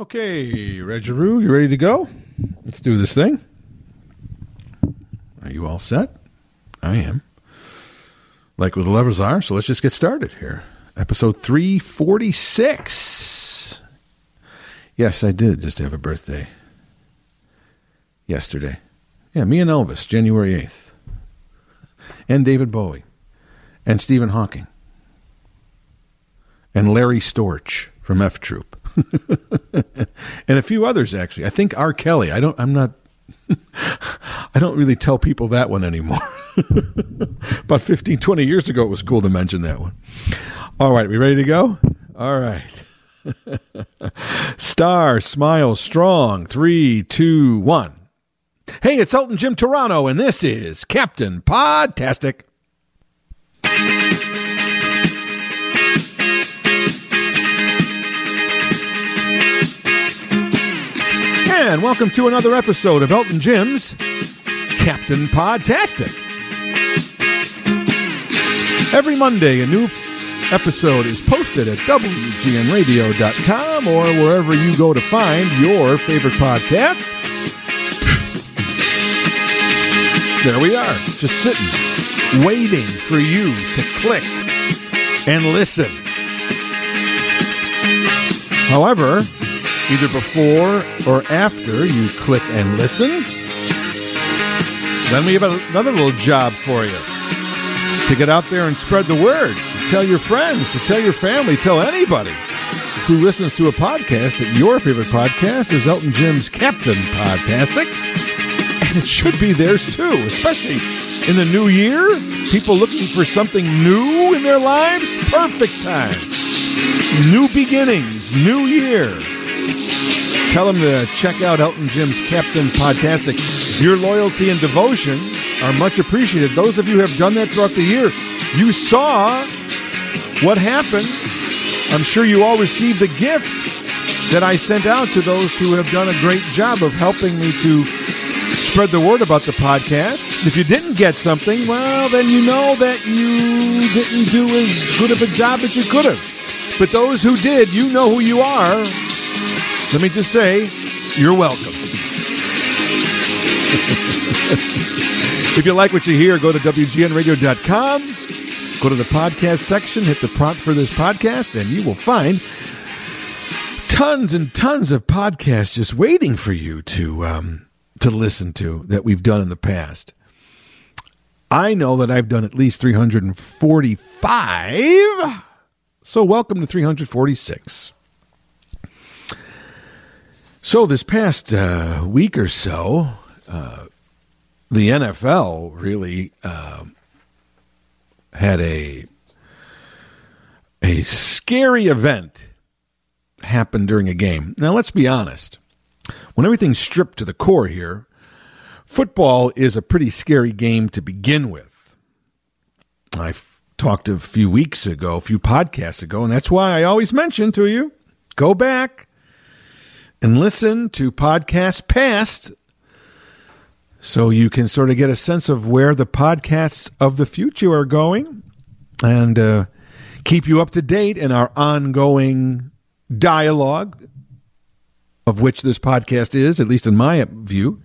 Okay, Regiru, you ready to go? Let's do this thing. Are you all set? I am. Like where the levers are, so let's just get started here. Episode 346. Yes, I did just have a birthday. Yesterday. Yeah, me and Elvis, January 8th. And David Bowie. And Stephen Hawking. And Larry Storch from F Troop. and a few others actually. I think R. Kelly. I don't. I'm not. I don't really tell people that one anymore. About 15, 20 years ago, it was cool to mention that one. All right, we ready to go? All right. Star, smile, strong. Three, two, one. Hey, it's Elton Jim Toronto, and this is Captain Podtastic. And welcome to another episode of Elton Jim's Captain Podtastic. Every Monday, a new episode is posted at WGNRadio.com or wherever you go to find your favorite podcast. There we are, just sitting, waiting for you to click and listen. However, either before or after you click and listen, then we have another little job for you to get out there and spread the word, to tell your friends, to tell your family, tell anybody who listens to a podcast that your favorite podcast is Elton Jim's Captain Podtastic. And it should be theirs too, especially in the new year. People looking for something new in their lives, perfect time. New beginnings, new year. Tell them to check out Elton Jim's Captain Podtastic. Your loyalty and devotion are much appreciated. Those of you who have done that throughout the year, you saw what happened. I'm sure you all received the gift that I sent out to those who have done a great job of helping me to spread the word about the podcast. If you didn't get something, well, then you know that you didn't do as good of a job as you could have. But those who did, you know who you are. Let me just say, you're welcome. if you like what you hear, go to WGNradio.com, go to the podcast section, hit the prompt for this podcast, and you will find tons and tons of podcasts just waiting for you to um, to listen to that we've done in the past. I know that I've done at least 345. So welcome to 346. So, this past uh, week or so, uh, the NFL really uh, had a a scary event happen during a game. Now, let's be honest. When everything's stripped to the core here, football is a pretty scary game to begin with. I talked a few weeks ago, a few podcasts ago, and that's why I always mention to you go back and listen to podcasts past so you can sort of get a sense of where the podcasts of the future are going and uh, keep you up to date in our ongoing dialogue, of which this podcast is, at least in my view.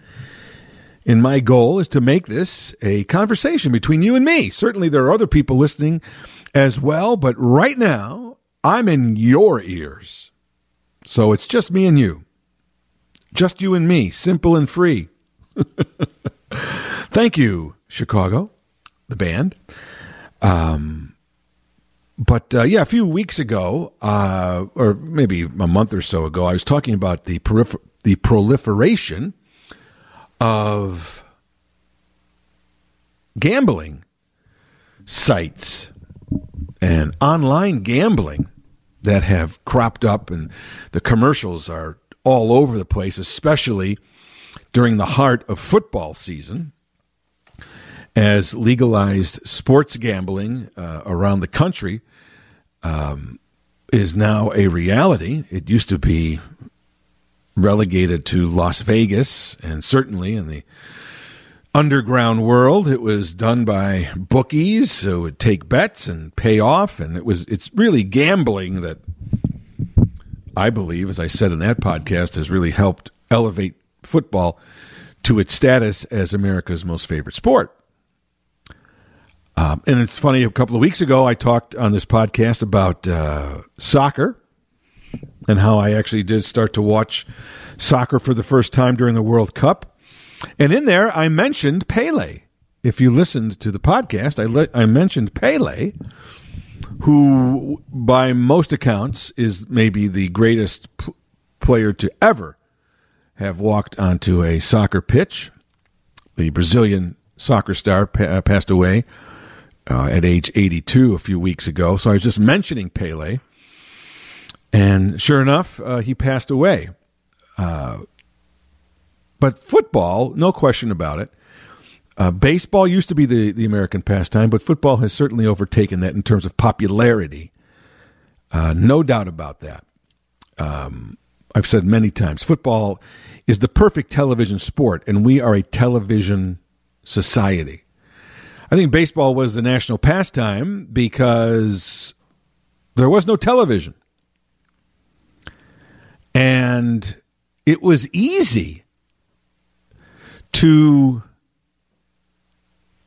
And my goal is to make this a conversation between you and me. Certainly, there are other people listening as well, but right now, I'm in your ears. So it's just me and you. Just you and me, simple and free. Thank you, Chicago, the band. Um, but uh, yeah, a few weeks ago, uh, or maybe a month or so ago, I was talking about the the proliferation of gambling sites and online gambling that have cropped up, and the commercials are all over the place, especially during the heart of football season, as legalized sports gambling uh, around the country um, is now a reality. It used to be relegated to Las Vegas, and certainly in the underground world, it was done by bookies who would take bets and pay off, and it was it's really gambling that I believe, as I said in that podcast, has really helped elevate football to its status as America's most favorite sport. Um, and it's funny, a couple of weeks ago, I talked on this podcast about uh, soccer and how I actually did start to watch soccer for the first time during the World Cup. And in there, I mentioned Pele. If you listened to the podcast, I, le- I mentioned Pele, who, by most accounts, is maybe the greatest p- player to ever have walked onto a soccer pitch. The Brazilian soccer star pa- uh, passed away uh, at age 82 a few weeks ago. So I was just mentioning Pele. And sure enough, uh, he passed away. Uh, but football, no question about it. Uh, baseball used to be the, the American pastime, but football has certainly overtaken that in terms of popularity. Uh, no doubt about that. Um, I've said many times football is the perfect television sport, and we are a television society. I think baseball was the national pastime because there was no television. And it was easy to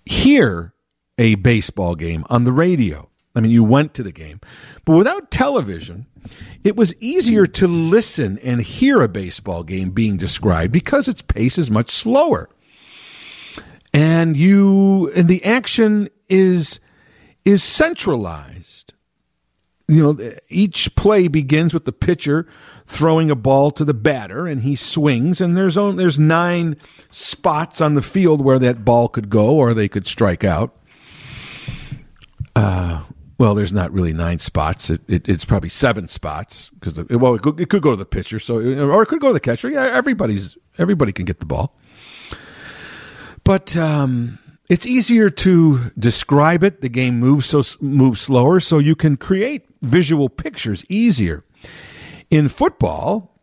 hear a baseball game on the radio. I mean, you went to the game. But without television, it was easier to listen and hear a baseball game being described because its pace is much slower. And you and the action is is centralized. You know, each play begins with the pitcher throwing a ball to the batter and he swings and there's only, there's nine spots on the field where that ball could go or they could strike out. Uh, well, there's not really nine spots. It, it, it's probably seven spots because well, it could, it could, go to the pitcher, so or it could go to the catcher. Yeah, everybody's everybody can get the ball, but um, it's easier to describe it. The game moves so moves slower, so you can create visual pictures easier. In football,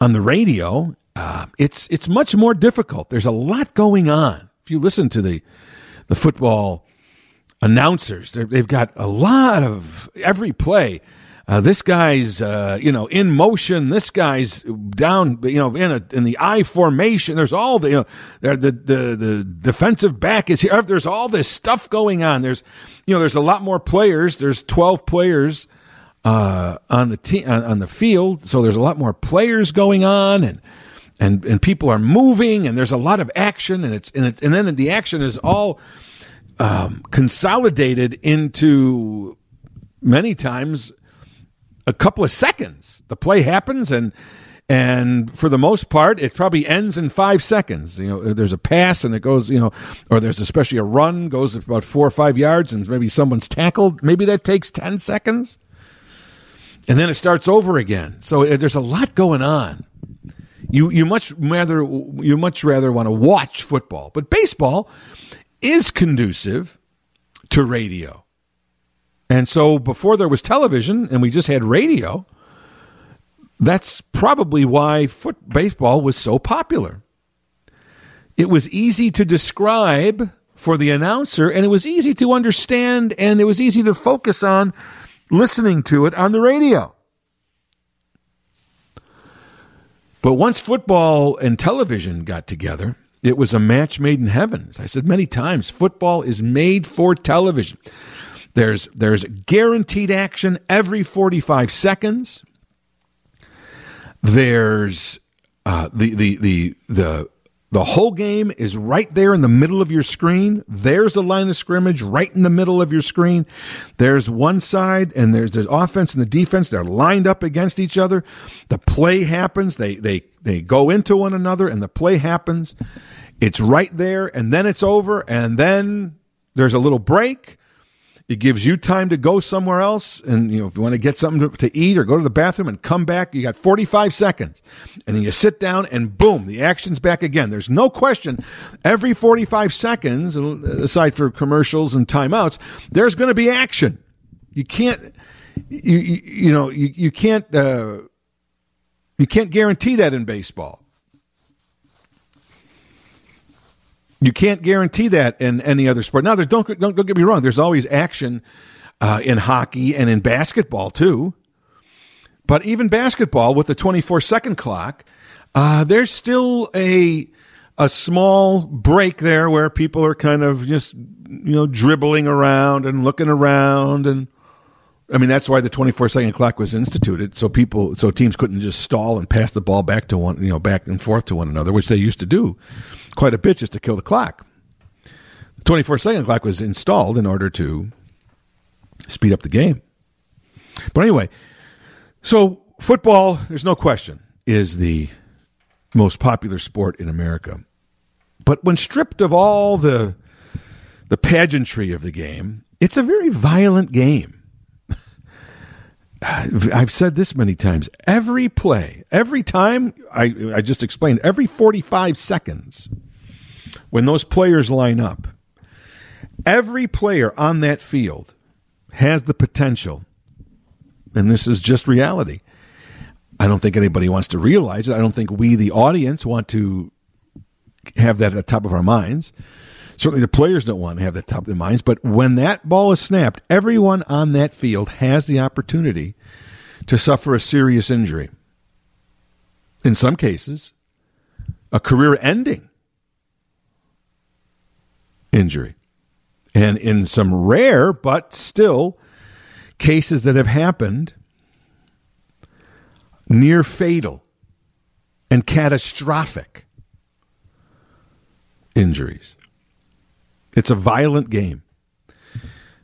on the radio, uh, it's it's much more difficult. There's a lot going on. If you listen to the the football announcers, they've got a lot of every play. Uh, this guy's, uh, you know, in motion. This guy's down, you know, in a in the I formation. There's all the, you know, the the the defensive back is here. There's all this stuff going on. There's, you know, there's a lot more players. There's 12 players uh, on the team on, on, the field. So there's a lot more players going on, and and and people are moving, and there's a lot of action, and it's and it, and then the action is all um, consolidated into many times a couple of seconds. The play happens, and and for the most part, it probably ends in five seconds. You know, there's a pass and it goes, you know, or there's especially a run goes about four or five yards, and maybe someone's tackled. Maybe that takes ten seconds and then it starts over again. So uh, there's a lot going on. You you much rather you much rather want to watch football, but baseball is conducive to radio. And so before there was television and we just had radio, that's probably why foot baseball was so popular. It was easy to describe for the announcer and it was easy to understand and it was easy to focus on listening to it on the radio. But once football and television got together, it was a match made in heaven. As I said many times, football is made for television. There's there's guaranteed action every 45 seconds. There's uh, the the the the the whole game is right there in the middle of your screen. There's the line of scrimmage right in the middle of your screen. There's one side and there's the offense and the defense. They're lined up against each other. The play happens. They, they, they go into one another and the play happens. It's right there and then it's over and then there's a little break it gives you time to go somewhere else. And, you know, if you want to get something to, to, eat or go to the bathroom and come back, you got 45 seconds. And then you sit down and boom, the action's back again. There's no question. Every 45 seconds, aside for commercials and timeouts, there's going to be action. You can't, you, you, you know, you, you can't, uh, you can't guarantee that in baseball. You can't guarantee that in any other sport. Now, don't, don't, don't get me wrong. There's always action uh, in hockey and in basketball too. But even basketball with the 24 second clock, uh, there's still a a small break there where people are kind of just you know dribbling around and looking around and I mean that's why the 24 second clock was instituted so people so teams couldn't just stall and pass the ball back to one you know back and forth to one another which they used to do quite a bit just to kill the clock. The 24 second clock was installed in order to speed up the game. But anyway, so football there's no question is the most popular sport in America. But when stripped of all the the pageantry of the game, it's a very violent game. I've said this many times. Every play, every time I, I just explained, every 45 seconds, when those players line up, every player on that field has the potential, and this is just reality. I don't think anybody wants to realize it. I don't think we, the audience, want to have that at the top of our minds. Certainly, the players don't want to have that top of their minds. But when that ball is snapped, everyone on that field has the opportunity to suffer a serious injury. In some cases, a career ending injury. And in some rare, but still, cases that have happened, near fatal and catastrophic injuries. It's a violent game.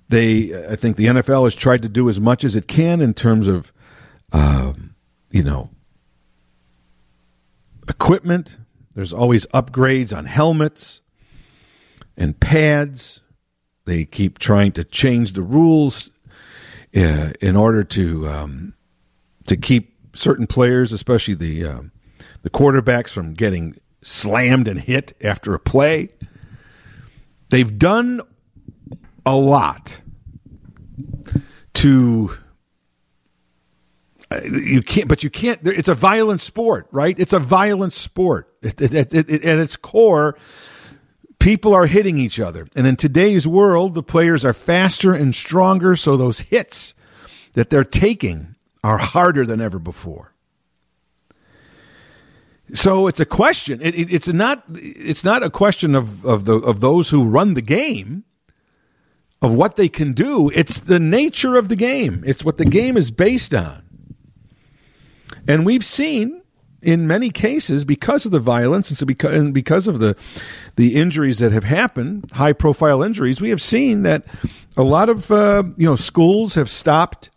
They, I think the NFL has tried to do as much as it can in terms of, um, you know, equipment. There's always upgrades on helmets and pads. They keep trying to change the rules uh, in order to um, to keep certain players, especially the um, the quarterbacks, from getting slammed and hit after a play. They've done a lot to uh, you can't but you can't it's a violent sport right? It's a violent sport. It, it, it, at its core people are hitting each other. And in today's world the players are faster and stronger so those hits that they're taking are harder than ever before so it's a question. It, it, it's not. It's not a question of of the of those who run the game, of what they can do. It's the nature of the game. It's what the game is based on. And we've seen in many cases because of the violence and, so because, and because of the the injuries that have happened, high profile injuries, we have seen that a lot of uh, you know schools have stopped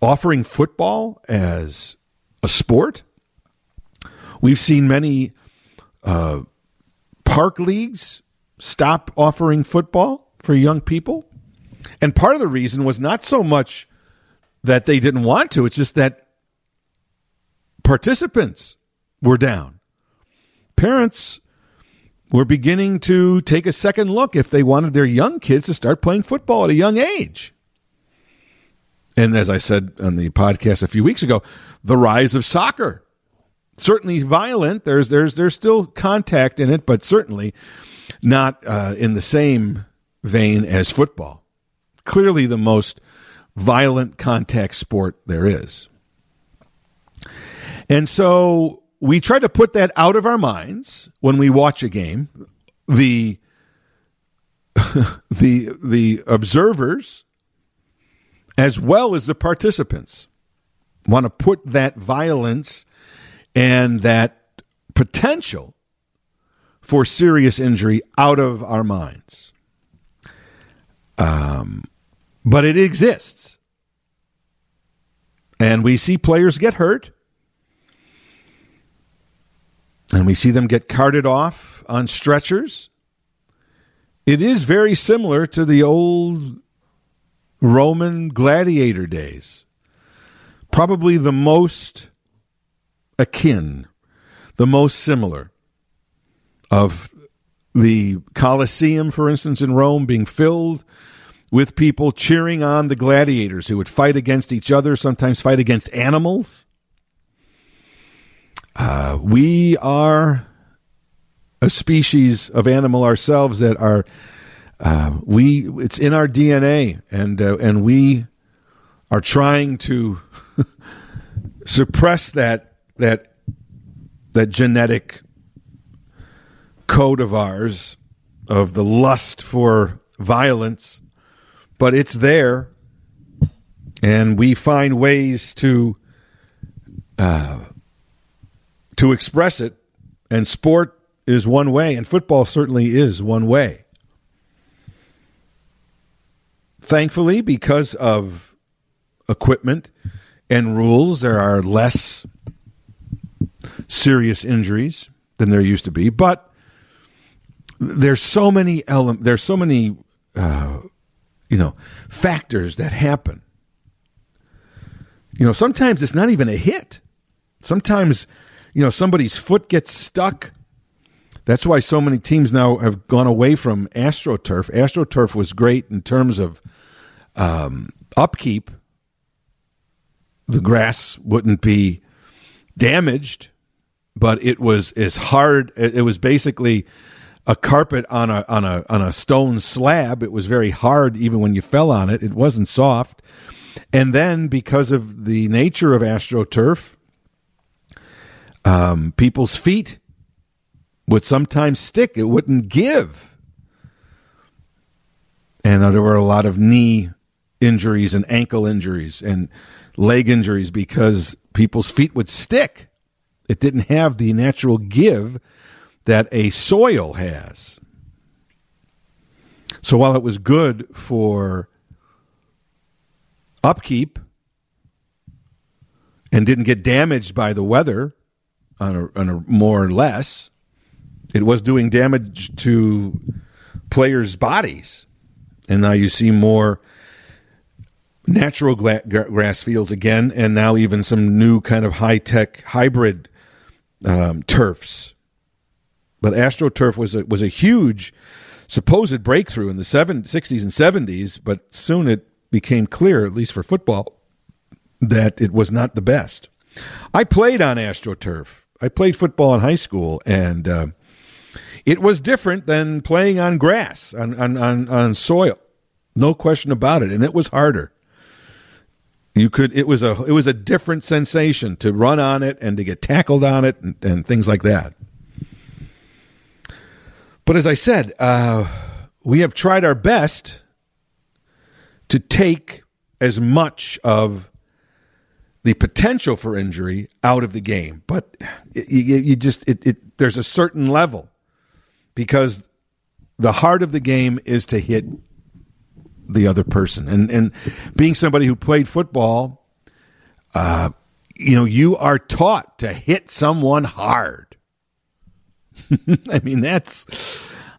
offering football as a sport We've seen many uh, park leagues stop offering football for young people. And part of the reason was not so much that they didn't want to, it's just that participants were down. Parents were beginning to take a second look if they wanted their young kids to start playing football at a young age. And as I said on the podcast a few weeks ago, the rise of soccer certainly violent. There's there's there's still contact in it, but certainly not uh, in the same vein as football. Clearly, the most violent contact sport there is. And so we try to put that out of our minds when we watch a game. The the the observers as well as the participants want to put that violence and that potential for serious injury out of our minds. Um, but it exists. And we see players get hurt. And we see them get carted off on stretchers. It is very similar to the old Roman gladiator days. Probably the most akin, the most similar of the Colosseum, for instance, in Rome being filled with people cheering on the gladiators who would fight against each other, sometimes fight against animals. Uh, we are a species of animal ourselves that are uh, we it's in our DNA and uh, and we are trying to suppress that that that genetic code of ours of the lust for violence, but it's there, and we find ways to uh, to express it, and sport is one way, and football certainly is one way. Thankfully, because of equipment and rules, there are less serious injuries than there used to be, but there's so many ele- there's so many uh, you know factors that happen. You know, sometimes it's not even a hit. Sometimes, you know, somebody's foot gets stuck. That's why so many teams now have gone away from AstroTurf. AstroTurf was great in terms of um, upkeep. The grass wouldn't be damaged, but it was as hard. It was basically a carpet on a on a on a stone slab. It was very hard even when you fell on it. It wasn't soft. And then because of the nature of AstroTurf, um, people's feet would sometimes stick. It wouldn't give. And there were a lot of knee injuries and ankle injuries and leg injuries because people's feet would stick. It didn't have the natural give that a soil has. So while it was good for upkeep and didn't get damaged by the weather on a, on a more or less, it was doing damage to players' bodies. And now you see more natural gra- grass fields again, and now even some new kind of high tech hybrid um, turfs but AstroTurf was a, was a huge supposed breakthrough in the seven, 60s and 70s, but soon it became clear, at least for football, that it was not the best. I played on AstroTurf. I played football in high school, and uh, it was different than playing on grass, on, on, on, on soil. No question about it. And it was harder. You could it was a it was a different sensation to run on it and to get tackled on it and, and things like that. But as I said, uh, we have tried our best to take as much of the potential for injury out of the game. But you, you just it, it, there's a certain level because the heart of the game is to hit the other person. And and being somebody who played football, uh, you know, you are taught to hit someone hard. I mean, that's.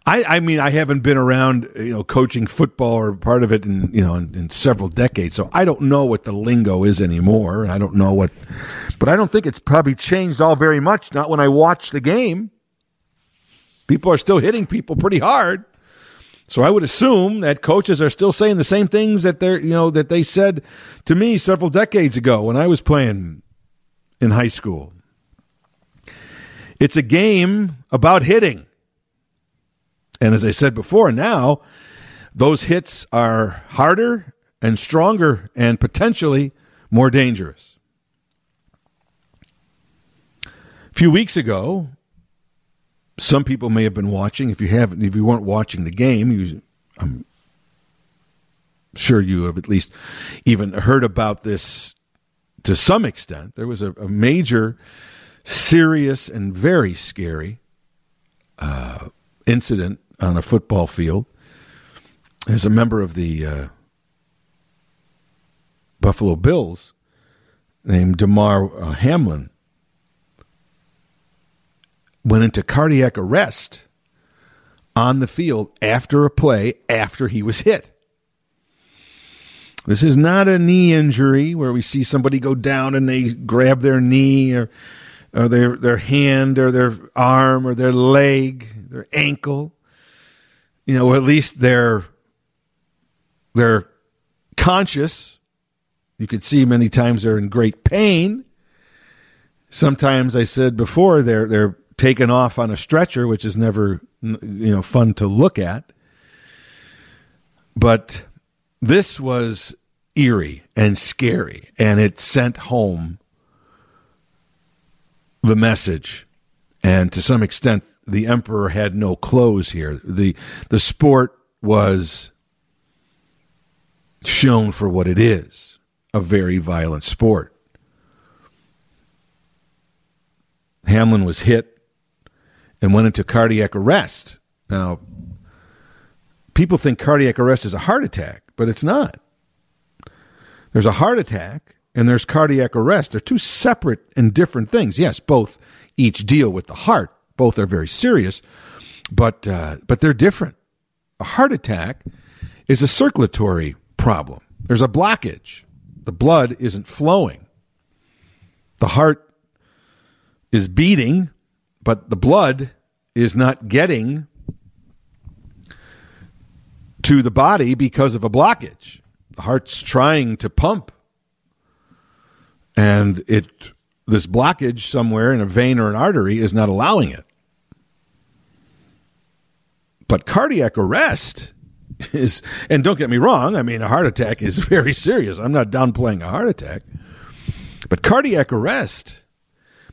I, I mean, I haven't been around, you know, coaching football or part of it in, you know, in, in, several decades. So I don't know what the lingo is anymore. I don't know what, but I don't think it's probably changed all very much. Not when I watch the game. People are still hitting people pretty hard. So I would assume that coaches are still saying the same things that they're, you know, that they said to me several decades ago when I was playing in high school. It's a game about hitting. And as I said before, now those hits are harder and stronger and potentially more dangerous. A few weeks ago, some people may have been watching. If you haven't, if you weren't watching the game, you, I'm sure you have at least even heard about this to some extent. There was a, a major serious and very scary uh, incident on a football field as a member of the uh, Buffalo Bills named Demar uh, Hamlin went into cardiac arrest on the field after a play after he was hit. This is not a knee injury where we see somebody go down and they grab their knee or or their their hand or their arm or their leg, their ankle. You know, at least they're they're conscious. You could see many times they're in great pain. Sometimes I said before they're they're taken off on a stretcher, which is never you know fun to look at. But this was eerie and scary, and it sent home the message. And to some extent, the emperor had no clothes here. The, the sport was shown for what it is a very violent sport. Hamlin was hit and went into cardiac arrest. Now, people think cardiac arrest is a heart attack, but it's not. There's a heart attack and there's cardiac arrest. They're two separate and different things. Yes, both each deal with the heart. Both are very serious, but uh, but they're different. A heart attack is a circulatory problem. There's a blockage. The blood isn't flowing. The heart is beating, but the blood is not getting to the body because of a blockage. The heart's trying to pump and it this blockage somewhere in a vein or an artery is not allowing it. But cardiac arrest is, and don't get me wrong, I mean, a heart attack is very serious. I'm not downplaying a heart attack. But cardiac arrest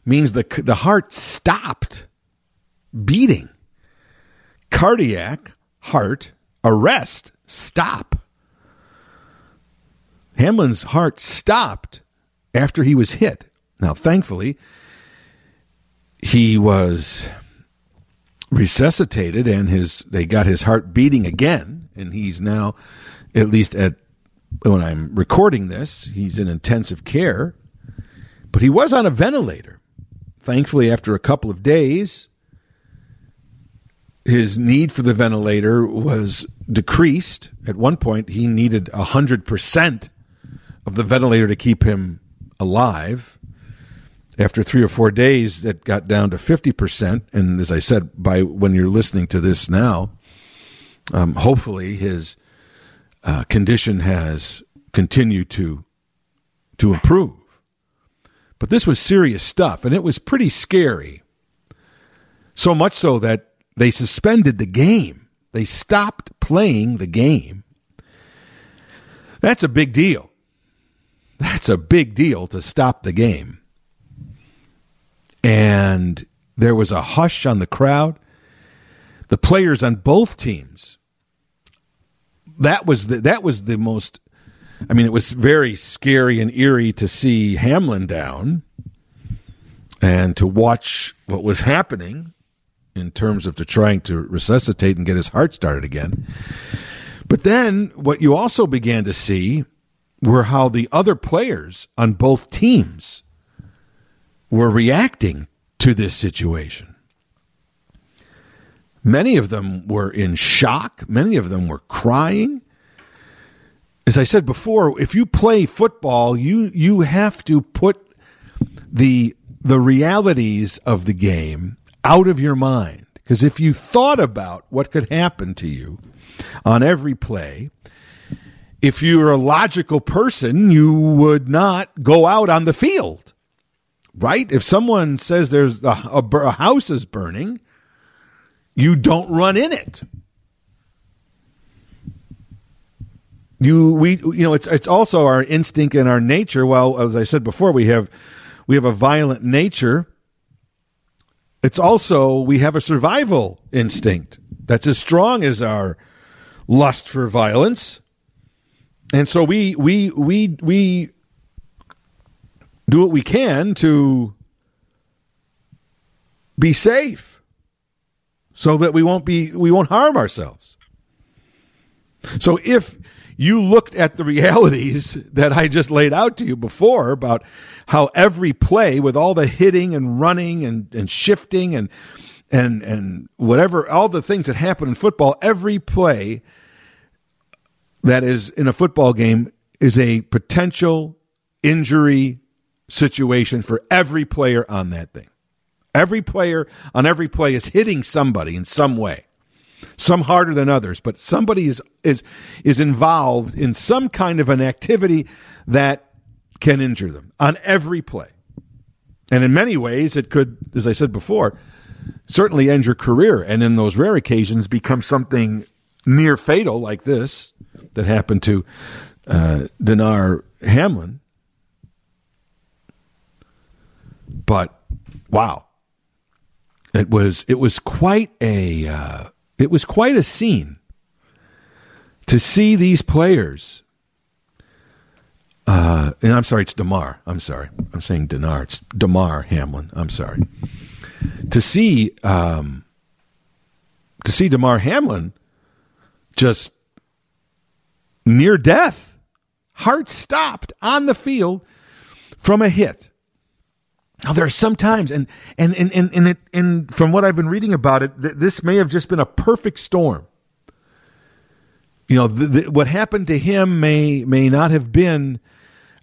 means the, the heart stopped beating. Cardiac, heart, arrest, stop. Hamlin's heart stopped after he was hit. Now, thankfully, he was resuscitated and his they got his heart beating again and he's now at least at when I'm recording this, he's in intensive care. But he was on a ventilator. Thankfully after a couple of days his need for the ventilator was decreased. At one point he needed 100% of the ventilator to keep him alive. After three or four days, that got down to 50%. And as I said, by when you're listening to this now, um, hopefully his uh, condition has continued to to improve. But this was serious stuff, and it was pretty scary. So much so that they suspended the game. They stopped playing the game. That's a big deal. That's a big deal to stop the game. And there was a hush on the crowd. The players on both teams. That was the, that was the most I mean it was very scary and eerie to see Hamlin down and to watch what was happening in terms of to trying to resuscitate and get his heart started again. But then what you also began to see were how the other players on both teams were reacting to this situation. Many of them were in shock, many of them were crying. As I said before, if you play football, you you have to put the the realities of the game out of your mind. Because if you thought about what could happen to you on every play, if you're a logical person, you would not go out on the field, right? If someone says there's a, a, a house is burning, you don't run in it. You we you know it's it's also our instinct and our nature. Well, as I said before, we have we have a violent nature. It's also we have a survival instinct that's as strong as our lust for violence and so we we we we do what we can to be safe so that we won't be we won't harm ourselves so if you looked at the realities that I just laid out to you before about how every play with all the hitting and running and, and shifting and and and whatever all the things that happen in football every play that is in a football game is a potential injury situation for every player on that thing. Every player on every play is hitting somebody in some way. Some harder than others, but somebody is is is involved in some kind of an activity that can injure them on every play. And in many ways it could as I said before, certainly end your career and in those rare occasions become something near fatal like this that happened to uh, Damar Hamlin. But wow. It was it was quite a uh, it was quite a scene to see these players. Uh, and I'm sorry, it's Damar. I'm sorry, I'm saying Dinar. It's Damar Hamlin. I'm sorry. To see um, to see Damar Hamlin just near death, heart stopped on the field from a hit. Now there are some times, and and and and and, it, and from what I've been reading about it, th- this may have just been a perfect storm. You know, the, the, what happened to him may may not have been.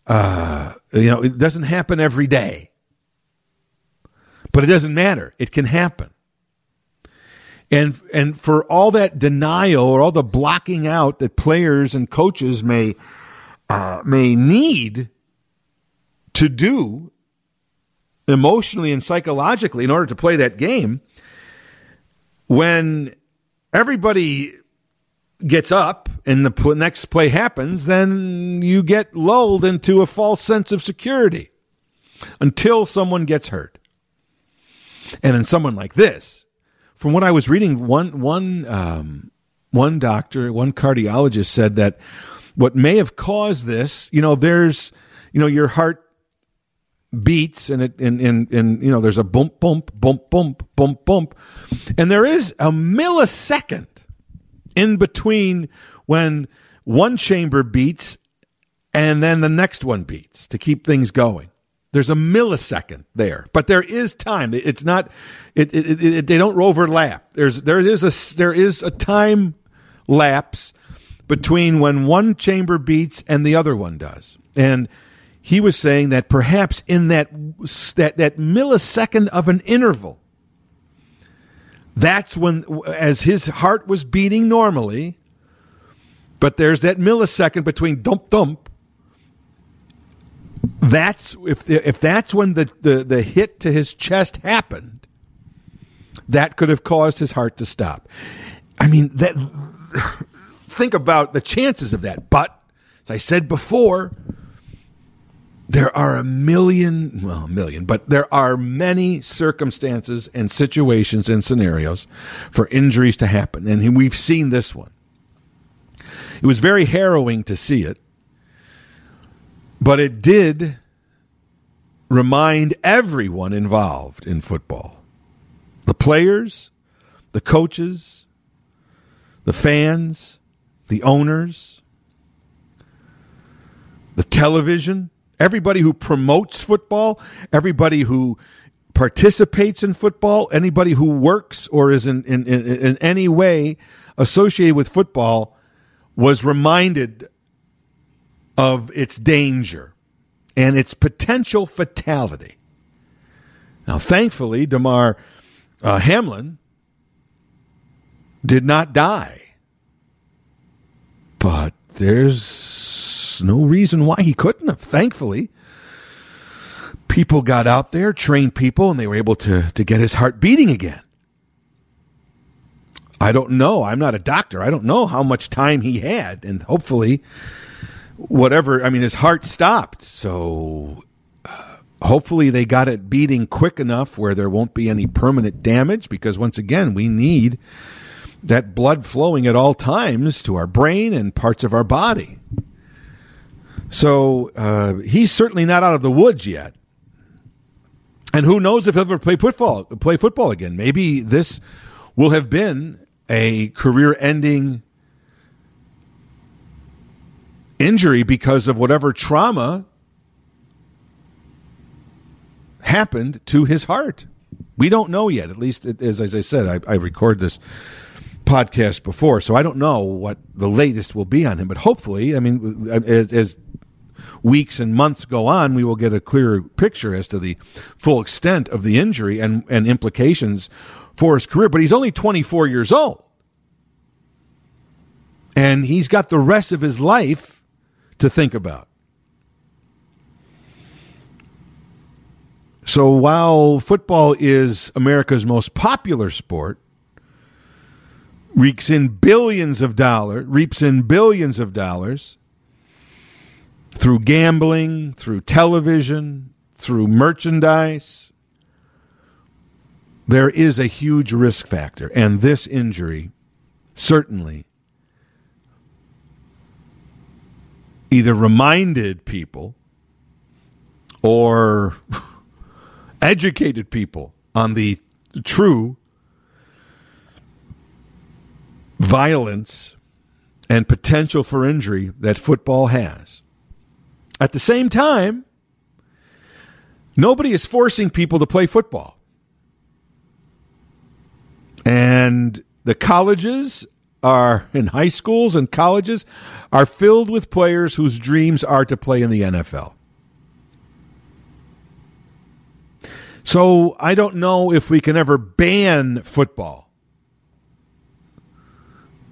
Uh, you know, it doesn't happen every day, but it doesn't matter. It can happen. And and for all that denial or all the blocking out that players and coaches may uh, may need to do emotionally and psychologically in order to play that game, when everybody gets up and the next play happens, then you get lulled into a false sense of security until someone gets hurt. And in someone like this, from what I was reading, one one um, one doctor, one cardiologist said that what may have caused this, you know, there's, you know, your heart beats and it and, and and you know there's a bump bump bump bump bump bump. And there is a millisecond in between when one chamber beats and then the next one beats to keep things going. There's a millisecond there but there is time. It's not it, it, it, they don't overlap. There's there is a there is a time lapse between when one chamber beats and the other one does. And he was saying that perhaps in that that that millisecond of an interval that's when as his heart was beating normally but there's that millisecond between dump dump that's if if that's when the, the, the hit to his chest happened that could have caused his heart to stop. I mean that think about the chances of that. But as i said before there are a million, well, a million, but there are many circumstances and situations and scenarios for injuries to happen. And we've seen this one. It was very harrowing to see it, but it did remind everyone involved in football the players, the coaches, the fans, the owners, the television Everybody who promotes football, everybody who participates in football, anybody who works or is in, in, in, in any way associated with football was reminded of its danger and its potential fatality. Now, thankfully, Damar uh, Hamlin did not die, but there's no reason why he couldn't have. Thankfully, people got out there, trained people, and they were able to, to get his heart beating again. I don't know. I'm not a doctor. I don't know how much time he had. And hopefully, whatever, I mean, his heart stopped. So uh, hopefully they got it beating quick enough where there won't be any permanent damage because, once again, we need that blood flowing at all times to our brain and parts of our body. So uh, he's certainly not out of the woods yet. And who knows if he'll ever play football, play football again? Maybe this will have been a career-ending injury because of whatever trauma happened to his heart. We don't know yet. At least, as, as I said, I, I record this podcast before, so I don't know what the latest will be on him. But hopefully, I mean, as, as weeks and months go on, we will get a clearer picture as to the full extent of the injury and, and implications for his career. But he's only 24 years old. And he's got the rest of his life to think about. So while football is America's most popular sport, reeks in billions of dollars, reaps in billions of dollars, through gambling, through television, through merchandise, there is a huge risk factor, and this injury certainly either reminded people or educated people on the true violence and potential for injury that football has. At the same time, nobody is forcing people to play football. And the colleges are in high schools and colleges are filled with players whose dreams are to play in the NFL. So I don't know if we can ever ban football.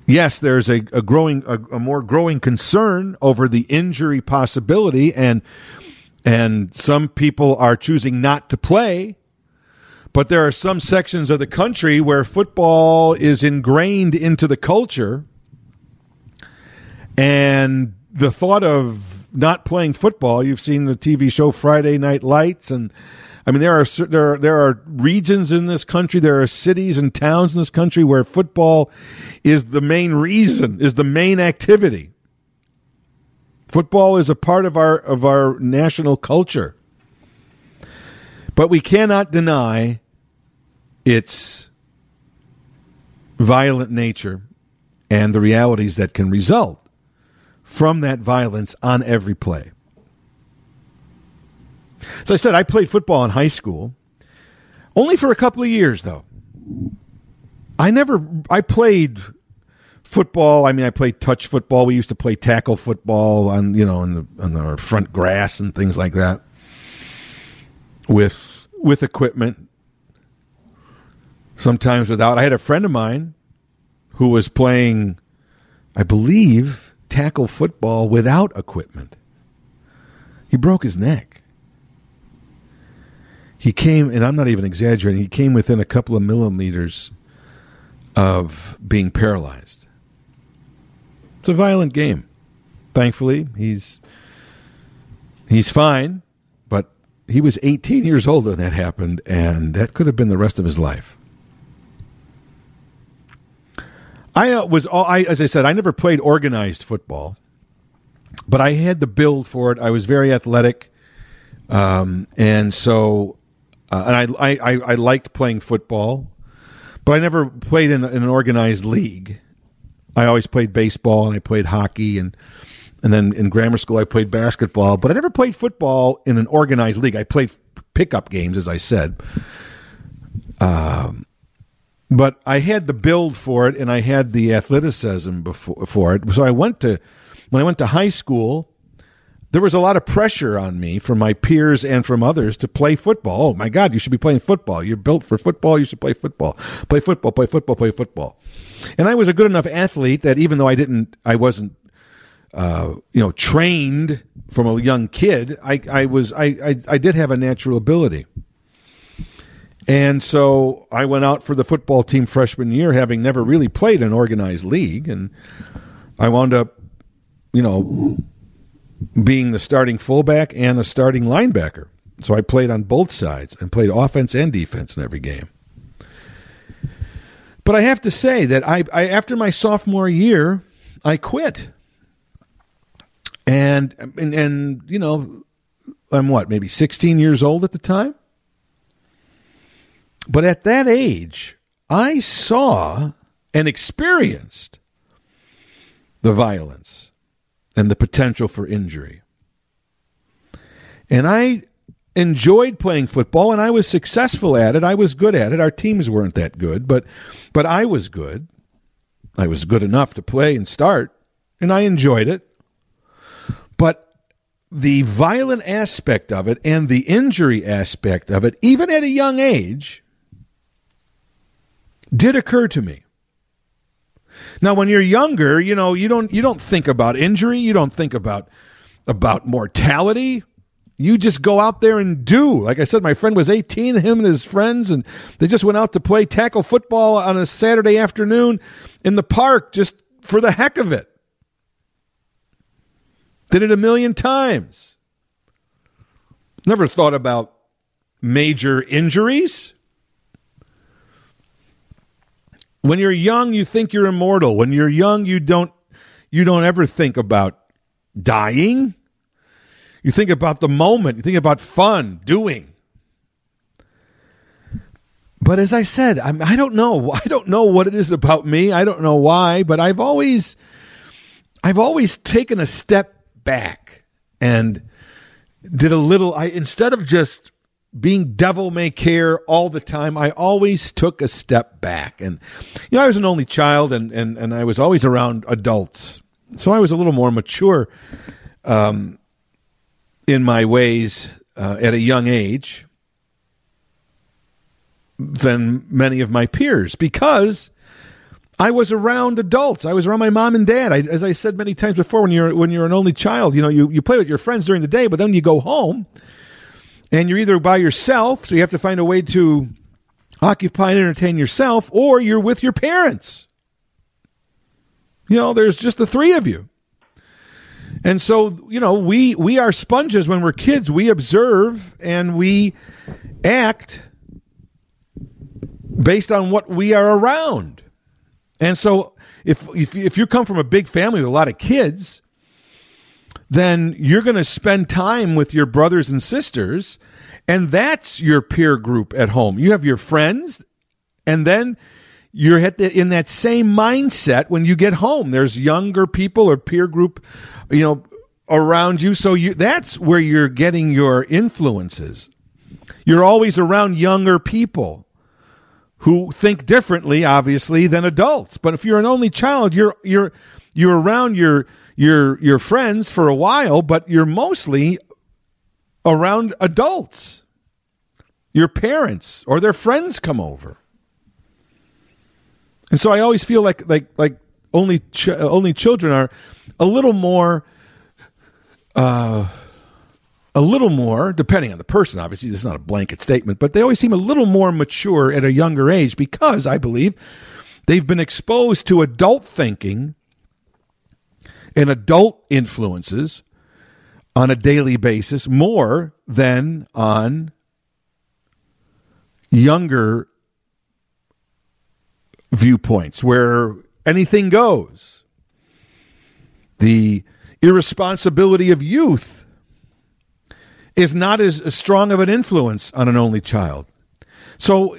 Yes, there's a, a growing, a, a more growing concern over the injury possibility, and and some people are choosing not to play. But there are some sections of the country where football is ingrained into the culture, and the thought of not playing football. You've seen the TV show Friday Night Lights, and I mean, there are there are, there are regions in this country, there are cities and towns in this country where football is the main reason, is the main activity. Football is a part of our of our national culture. But we cannot deny its violent nature and the realities that can result from that violence on every play. As I said, I played football in high school, only for a couple of years, though. I never, I played football. I mean, I played touch football. We used to play tackle football on, you know, on the on our front grass and things like that, with with equipment. Sometimes without. I had a friend of mine who was playing, I believe, tackle football without equipment. He broke his neck he came, and I'm not even exaggerating, he came within a couple of millimeters of being paralyzed. It's a violent game. Thankfully, he's he's fine, but he was 18 years old when that happened, and that could have been the rest of his life. I uh, was all I, as I said, I never played organized football, but I had the build for it. I was very athletic, um, and so uh, and I, I, I liked playing football, but I never played in, in, an organized league. I always played baseball and I played hockey and and then in grammar school I played basketball, but I never played football in an organized league. I played pickup games, as I said. Um, but I had the build for it and I had the athleticism before for it. So I went to when I went to high school there was a lot of pressure on me from my peers and from others to play football. Oh my God, you should be playing football. You're built for football. You should play football. Play football, play football, play football. And I was a good enough athlete that even though I didn't, I wasn't, uh, you know, trained from a young kid, I, I was, I, I, I did have a natural ability. And so I went out for the football team freshman year, having never really played an organized league. And I wound up, you know, being the starting fullback and a starting linebacker. So I played on both sides and played offense and defense in every game. But I have to say that I, I after my sophomore year, I quit. And, and and you know, I'm what, maybe 16 years old at the time? But at that age, I saw and experienced the violence and the potential for injury. And I enjoyed playing football and I was successful at it. I was good at it. Our teams weren't that good, but but I was good. I was good enough to play and start, and I enjoyed it. But the violent aspect of it and the injury aspect of it, even at a young age, did occur to me. Now, when you're younger, you know you don't you don't think about injury, you don't think about about mortality. You just go out there and do. Like I said, my friend was 18, him and his friends, and they just went out to play tackle football on a Saturday afternoon in the park just for the heck of it. Did it a million times. Never thought about major injuries. When you're young, you think you're immortal. When you're young, you don't you don't ever think about dying. You think about the moment, you think about fun, doing. But as I said, I'm, I don't know. I don't know what it is about me. I don't know why, but I've always I've always taken a step back and did a little I instead of just being devil may care all the time, I always took a step back. And you know, I was an only child and and, and I was always around adults. So I was a little more mature um, in my ways uh, at a young age than many of my peers because I was around adults. I was around my mom and dad. I, as I said many times before, when you're when you're an only child, you know you, you play with your friends during the day, but then you go home and you're either by yourself, so you have to find a way to occupy and entertain yourself, or you're with your parents. You know, there's just the three of you. And so, you know, we we are sponges when we're kids. We observe and we act based on what we are around. And so if if if you come from a big family with a lot of kids, then you're going to spend time with your brothers and sisters and that's your peer group at home. You have your friends and then you're the, in that same mindset when you get home. There's younger people or peer group, you know, around you. So you, that's where you're getting your influences. You're always around younger people who think differently, obviously, than adults. But if you're an only child, you're, you're, you're around your, your, your friends for a while, but you're mostly around adults. Your parents or their friends come over. And so I always feel like like like only ch- only children are a little more uh a little more depending on the person obviously this is not a blanket statement but they always seem a little more mature at a younger age because I believe they've been exposed to adult thinking and adult influences on a daily basis more than on younger viewpoints where anything goes. The irresponsibility of youth is not as, as strong of an influence on an only child. So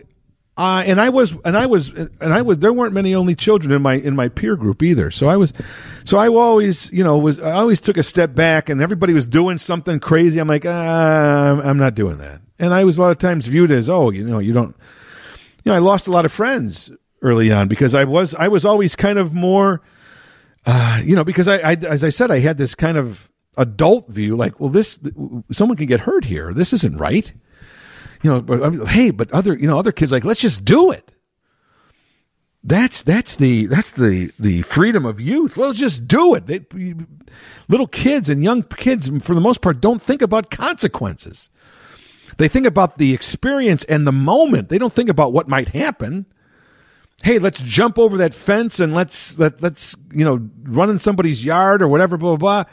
uh, and I was, and I was, and I was. There weren't many only children in my in my peer group either. So I was, so I always, you know, was I always took a step back, and everybody was doing something crazy. I'm like, ah, I'm not doing that. And I was a lot of times viewed as, oh, you know, you don't, you know, I lost a lot of friends early on because I was I was always kind of more, uh, you know, because I, I as I said I had this kind of adult view, like, well, this someone can get hurt here. This isn't right. You know, but I mean, hey, but other you know other kids like let's just do it. That's that's the that's the the freedom of youth. Let's just do it. They, little kids and young kids, for the most part, don't think about consequences. They think about the experience and the moment. They don't think about what might happen hey, let's jump over that fence and let's let let's you know run in somebody's yard or whatever, blah blah blah.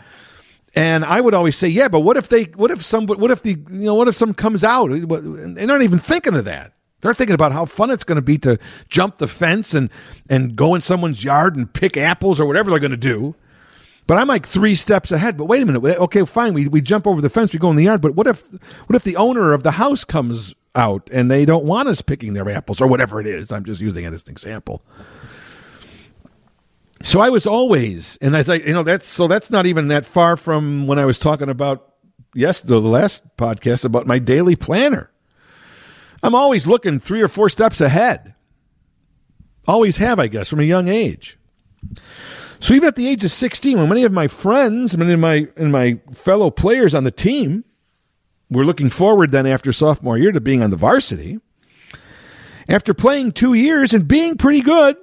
And I would always say, yeah, but what if they, what if some, what if the, you know, what if some comes out? They're not even thinking of that. They're thinking about how fun it's going to be to jump the fence and and go in someone's yard and pick apples or whatever they're going to do. But I'm like three steps ahead. But wait a minute. Okay, fine. We we jump over the fence. We go in the yard. But what if what if the owner of the house comes out and they don't want us picking their apples or whatever it is. I'm just using it as an example. So I was always, and as I, you know, that's so that's not even that far from when I was talking about yes, the last podcast about my daily planner. I'm always looking three or four steps ahead. Always have, I guess, from a young age. So even at the age of 16, when many of my friends, many of my and my fellow players on the team we're looking forward then after sophomore year to being on the varsity. After playing two years and being pretty good,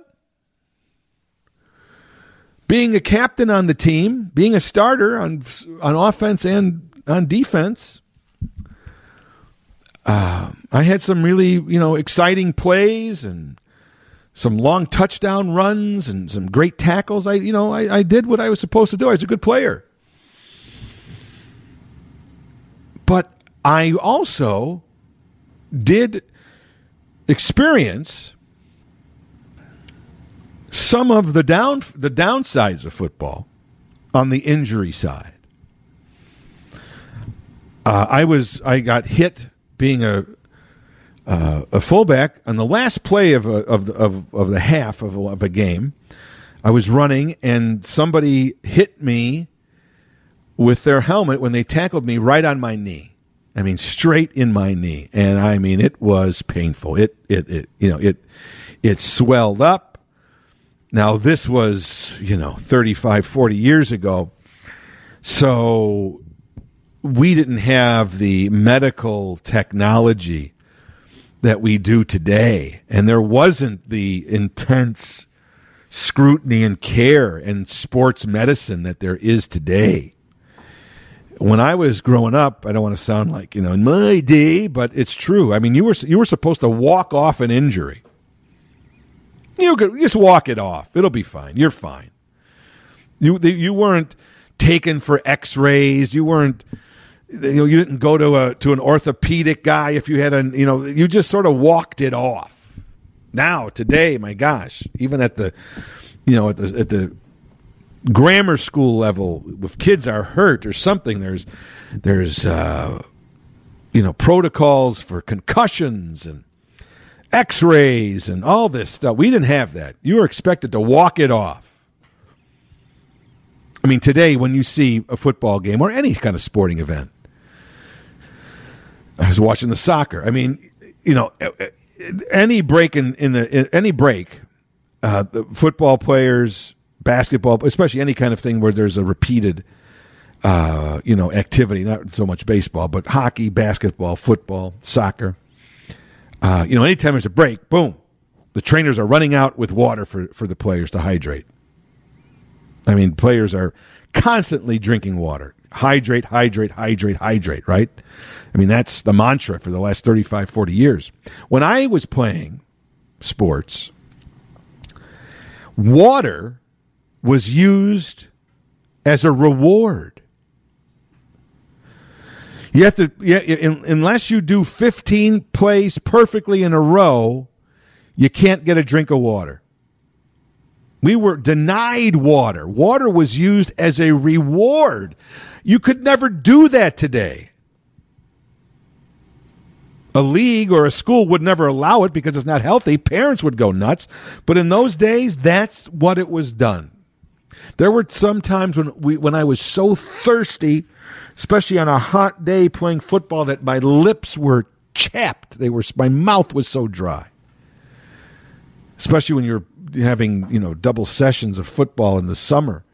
being a captain on the team, being a starter on on offense and on defense, uh, I had some really you know exciting plays and some long touchdown runs and some great tackles. I you know I, I did what I was supposed to do. I was a good player. But I also did experience some of the down the downsides of football on the injury side. Uh, I was I got hit being a uh, a fullback on the last play of a, of, the, of of the half of a, of a game. I was running and somebody hit me with their helmet when they tackled me right on my knee. I mean, straight in my knee, and I mean it was painful. It it it you know it it swelled up. Now this was you know 35, 40 years ago, so we didn't have the medical technology that we do today, and there wasn't the intense scrutiny and care in sports medicine that there is today. When I was growing up, I don't want to sound like you know in my day, but it's true. I mean, you were you were supposed to walk off an injury. You could just walk it off; it'll be fine. You're fine. You you weren't taken for X-rays. You weren't you know you didn't go to a to an orthopedic guy if you had a you know you just sort of walked it off now today my gosh even at the you know at the at the grammar school level if kids are hurt or something there's there's uh you know protocols for concussions and x-rays and all this stuff we didn't have that you were expected to walk it off I mean, today when you see a football game or any kind of sporting event, I was watching the soccer. I mean, you know, any break in, in the in any break, uh, the football players, basketball, especially any kind of thing where there's a repeated, uh, you know, activity. Not so much baseball, but hockey, basketball, football, soccer. Uh, you know, anytime there's a break, boom, the trainers are running out with water for for the players to hydrate. I mean, players are constantly drinking water hydrate, hydrate, hydrate, hydrate, right? I mean, that's the mantra for the last 35, 40 years. When I was playing sports, water was used as a reward. You have to, yeah, unless you do 15 plays perfectly in a row, you can't get a drink of water. We were denied water. Water was used as a reward. You could never do that today. A league or a school would never allow it because it's not healthy. Parents would go nuts. But in those days, that's what it was done. There were some times when we when I was so thirsty, especially on a hot day playing football, that my lips were chapped. They were my mouth was so dry. Especially when you're having, you know, double sessions of football in the summer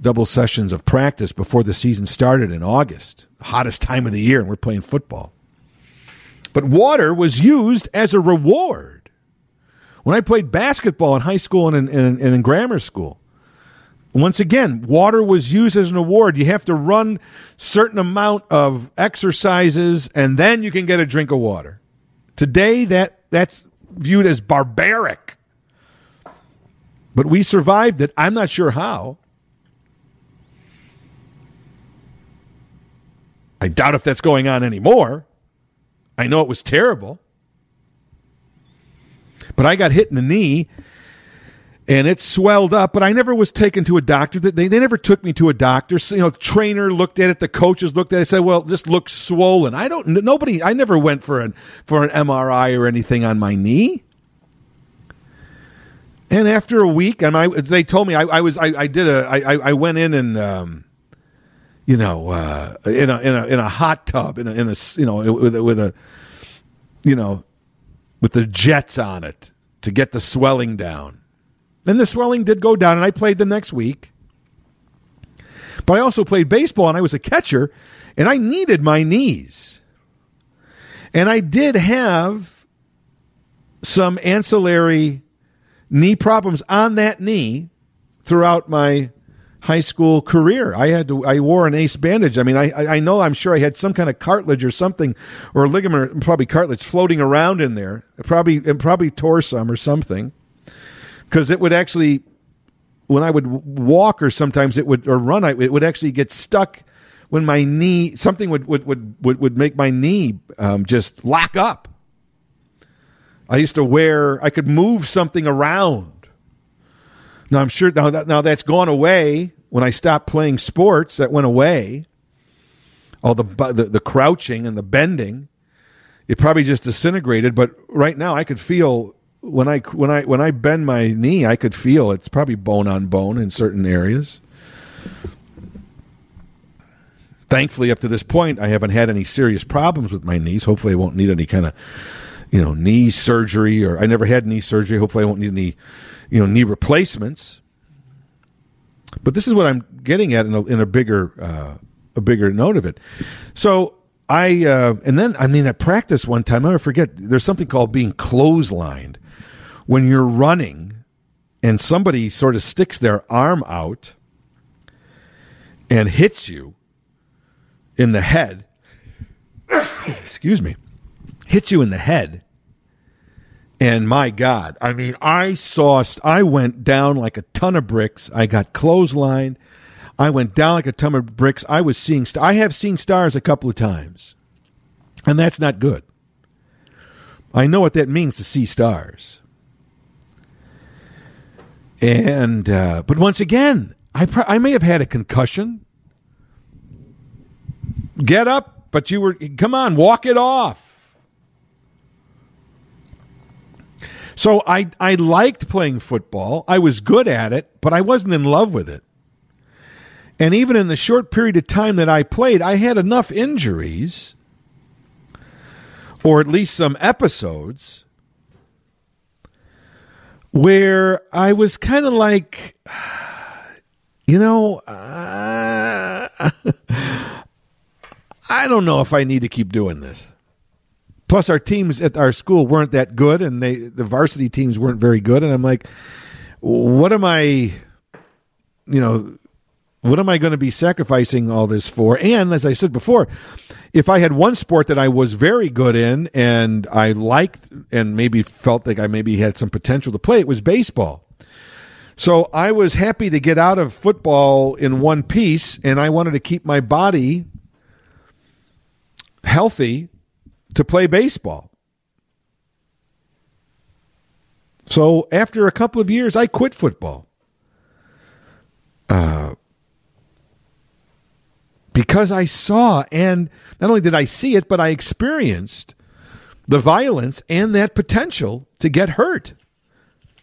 double sessions of practice before the season started in August, the hottest time of the year, and we're playing football. But water was used as a reward. When I played basketball in high school and in, and in grammar school, once again, water was used as an award. You have to run certain amount of exercises, and then you can get a drink of water. Today, that that's viewed as barbaric. But we survived it. I'm not sure how. I doubt if that's going on anymore. I know it was terrible. But I got hit in the knee and it swelled up, but I never was taken to a doctor. They, they never took me to a doctor. So, you know, trainer looked at it, the coaches looked at it, said, well, this looks swollen. I don't, nobody, I never went for an, for an MRI or anything on my knee. And after a week, and I, they told me I, I was, I, I did a, I, I went in and, um, you know, uh, in a in a in a hot tub, in a in a you know with a, with a you know with the jets on it to get the swelling down. And the swelling did go down, and I played the next week. But I also played baseball, and I was a catcher, and I needed my knees. And I did have some ancillary knee problems on that knee throughout my high school career. I had to, I wore an ace bandage. I mean, I, I know, I'm sure I had some kind of cartilage or something, or ligament, probably cartilage floating around in there. Probably, it probably tore some or something. Cause it would actually, when I would walk or sometimes it would, or run, I, it would actually get stuck when my knee, something would, would, would, would, would make my knee um, just lock up. I used to wear, I could move something around Now I'm sure now that now that's gone away when I stopped playing sports. That went away. All the the, the crouching and the bending, it probably just disintegrated. But right now, I could feel when I when I when I bend my knee, I could feel it's probably bone on bone in certain areas. Thankfully, up to this point, I haven't had any serious problems with my knees. Hopefully, I won't need any kind of you know knee surgery, or I never had knee surgery. Hopefully, I won't need any you know knee replacements. But this is what I'm getting at in a, in a bigger uh, a bigger note of it. So I uh, and then I mean at practice one time I never forget. There's something called being clotheslined when you're running and somebody sort of sticks their arm out and hits you in the head. excuse me, hits you in the head and my God, I mean, I saw, I went down like a ton of bricks. I got clotheslined. I went down like a ton of bricks. I was seeing, I have seen stars a couple of times, and that's not good. I know what that means to see stars. And, uh, but once again, I, I may have had a concussion. Get up, but you were, come on, walk it off. So I, I liked playing football. I was good at it, but I wasn't in love with it. And even in the short period of time that I played, I had enough injuries, or at least some episodes, where I was kind of like, you know, uh, I don't know if I need to keep doing this. Plus, our teams at our school weren't that good, and they the varsity teams weren't very good. And I'm like, what am I, you know, what am I going to be sacrificing all this for? And as I said before, if I had one sport that I was very good in and I liked and maybe felt like I maybe had some potential to play, it was baseball. So I was happy to get out of football in one piece, and I wanted to keep my body healthy to play baseball. So after a couple of years, I quit football. Uh, because I saw, and not only did I see it, but I experienced the violence and that potential to get hurt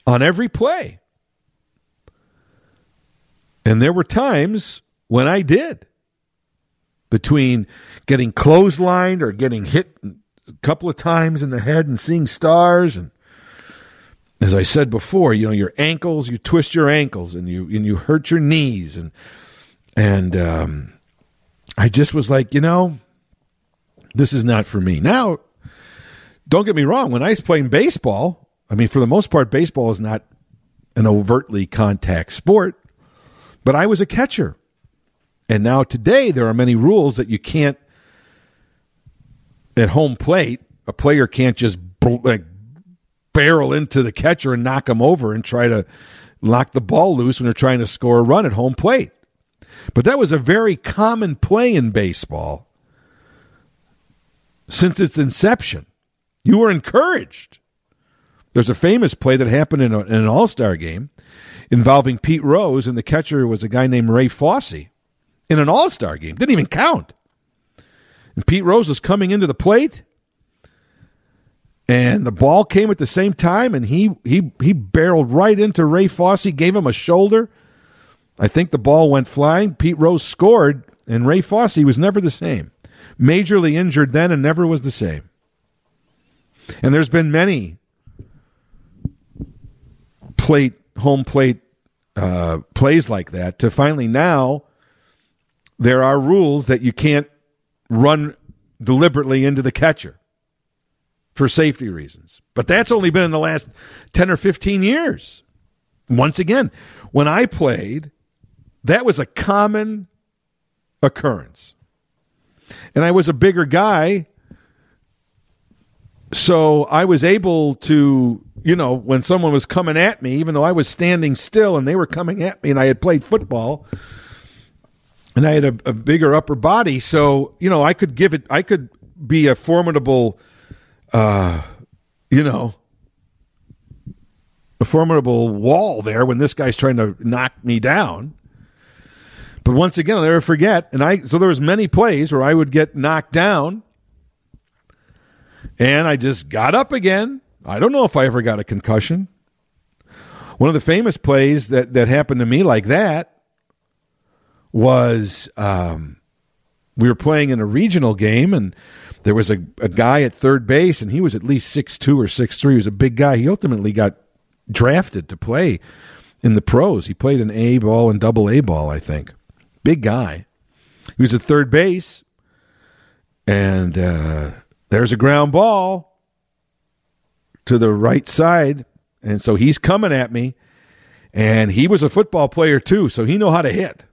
on every play. And there were times when I did between getting clotheslined or getting hit a couple of times in the head and seeing stars and as I said before, you know, your ankles, you twist your ankles and you and you hurt your knees and and um, I just was like, you know, this is not for me. Now, don't get me wrong, when I was playing baseball, I mean, for the most part, baseball is not an overtly contact sport, but I was a catcher. And now today there are many rules that you can't at home plate, a player can't just like barrel into the catcher and knock him over and try to lock the ball loose when they're trying to score a run at home plate. But that was a very common play in baseball since its inception. You were encouraged. There's a famous play that happened in, a, in an All Star game involving Pete Rose, and the catcher was a guy named Ray Fosse in an All Star game. Didn't even count. And Pete Rose was coming into the plate, and the ball came at the same time, and he he he barreled right into Ray Fosse, gave him a shoulder. I think the ball went flying. Pete Rose scored, and Ray Fosse was never the same. Majorly injured then, and never was the same. And there's been many plate home plate uh, plays like that. To finally now, there are rules that you can't run deliberately into the catcher for safety reasons. But that's only been in the last 10 or 15 years. Once again, when I played, that was a common occurrence. And I was a bigger guy. So I was able to, you know, when someone was coming at me, even though I was standing still and they were coming at me and I had played football, and I had a, a, bigger upper body, so you know I could give it. I could be a formidable, uh, you know, a formidable wall there when this guy's trying to knock me down. But once again, I'll never forget. And I so there was many plays where I would get knocked down, and I just got up again. I don't know if I ever got a concussion. One of the famous plays that that happened to me like that was um, we were playing in a regional game, and there was a, a guy at third base, and he was at least six two or six three. He was a big guy. He ultimately got drafted to play in the pros. He played an A ball and double A ball, I think big guy. He was at third base, and uh, there's a ground ball to the right side, and so he's coming at me. And he was a football player too, so he know how to hit.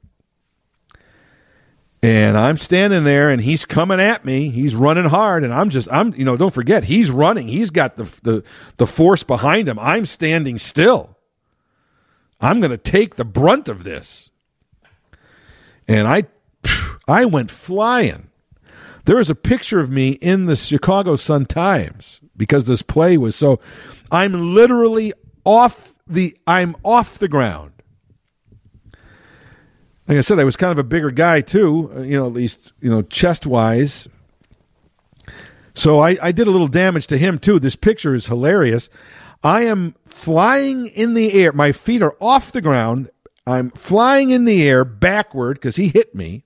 And I'm standing there, and he's coming at me. He's running hard, and I'm just, I'm, you know, don't forget, he's running. He's got the the the force behind him. I'm standing still. I'm going to take the brunt of this and I I went flying. There is a picture of me in the Chicago Sun Times because this play was so I'm literally off the I'm off the ground. Like I said, I was kind of a bigger guy too, uh, you know, at least, you know, chest wise. So I, I did a little damage to him too. This picture is hilarious. I am flying in the air. My feet are off the ground I'm flying in the air backward because he hit me,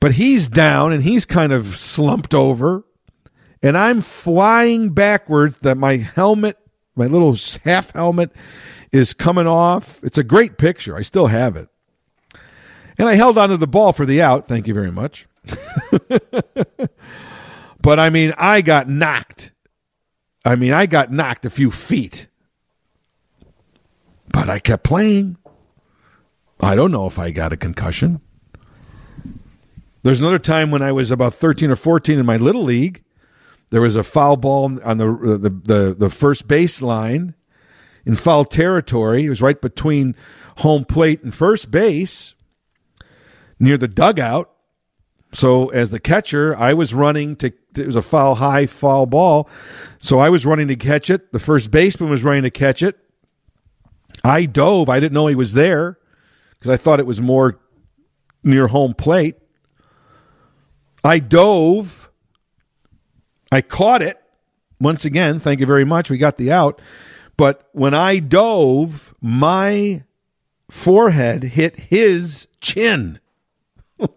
but he's down and he's kind of slumped over, and I'm flying backwards. That my helmet, my little half helmet, is coming off. It's a great picture. I still have it, and I held onto the ball for the out. Thank you very much. but I mean, I got knocked. I mean, I got knocked a few feet, but I kept playing. I don't know if I got a concussion. There's another time when I was about 13 or 14 in my little league. There was a foul ball on the uh, the the, the first base line in foul territory. It was right between home plate and first base near the dugout. So as the catcher, I was running to it was a foul high foul ball. So I was running to catch it. The first baseman was running to catch it. I dove. I didn't know he was there because I thought it was more near home plate. I dove. I caught it. Once again, thank you very much. We got the out. But when I dove, my forehead hit his chin.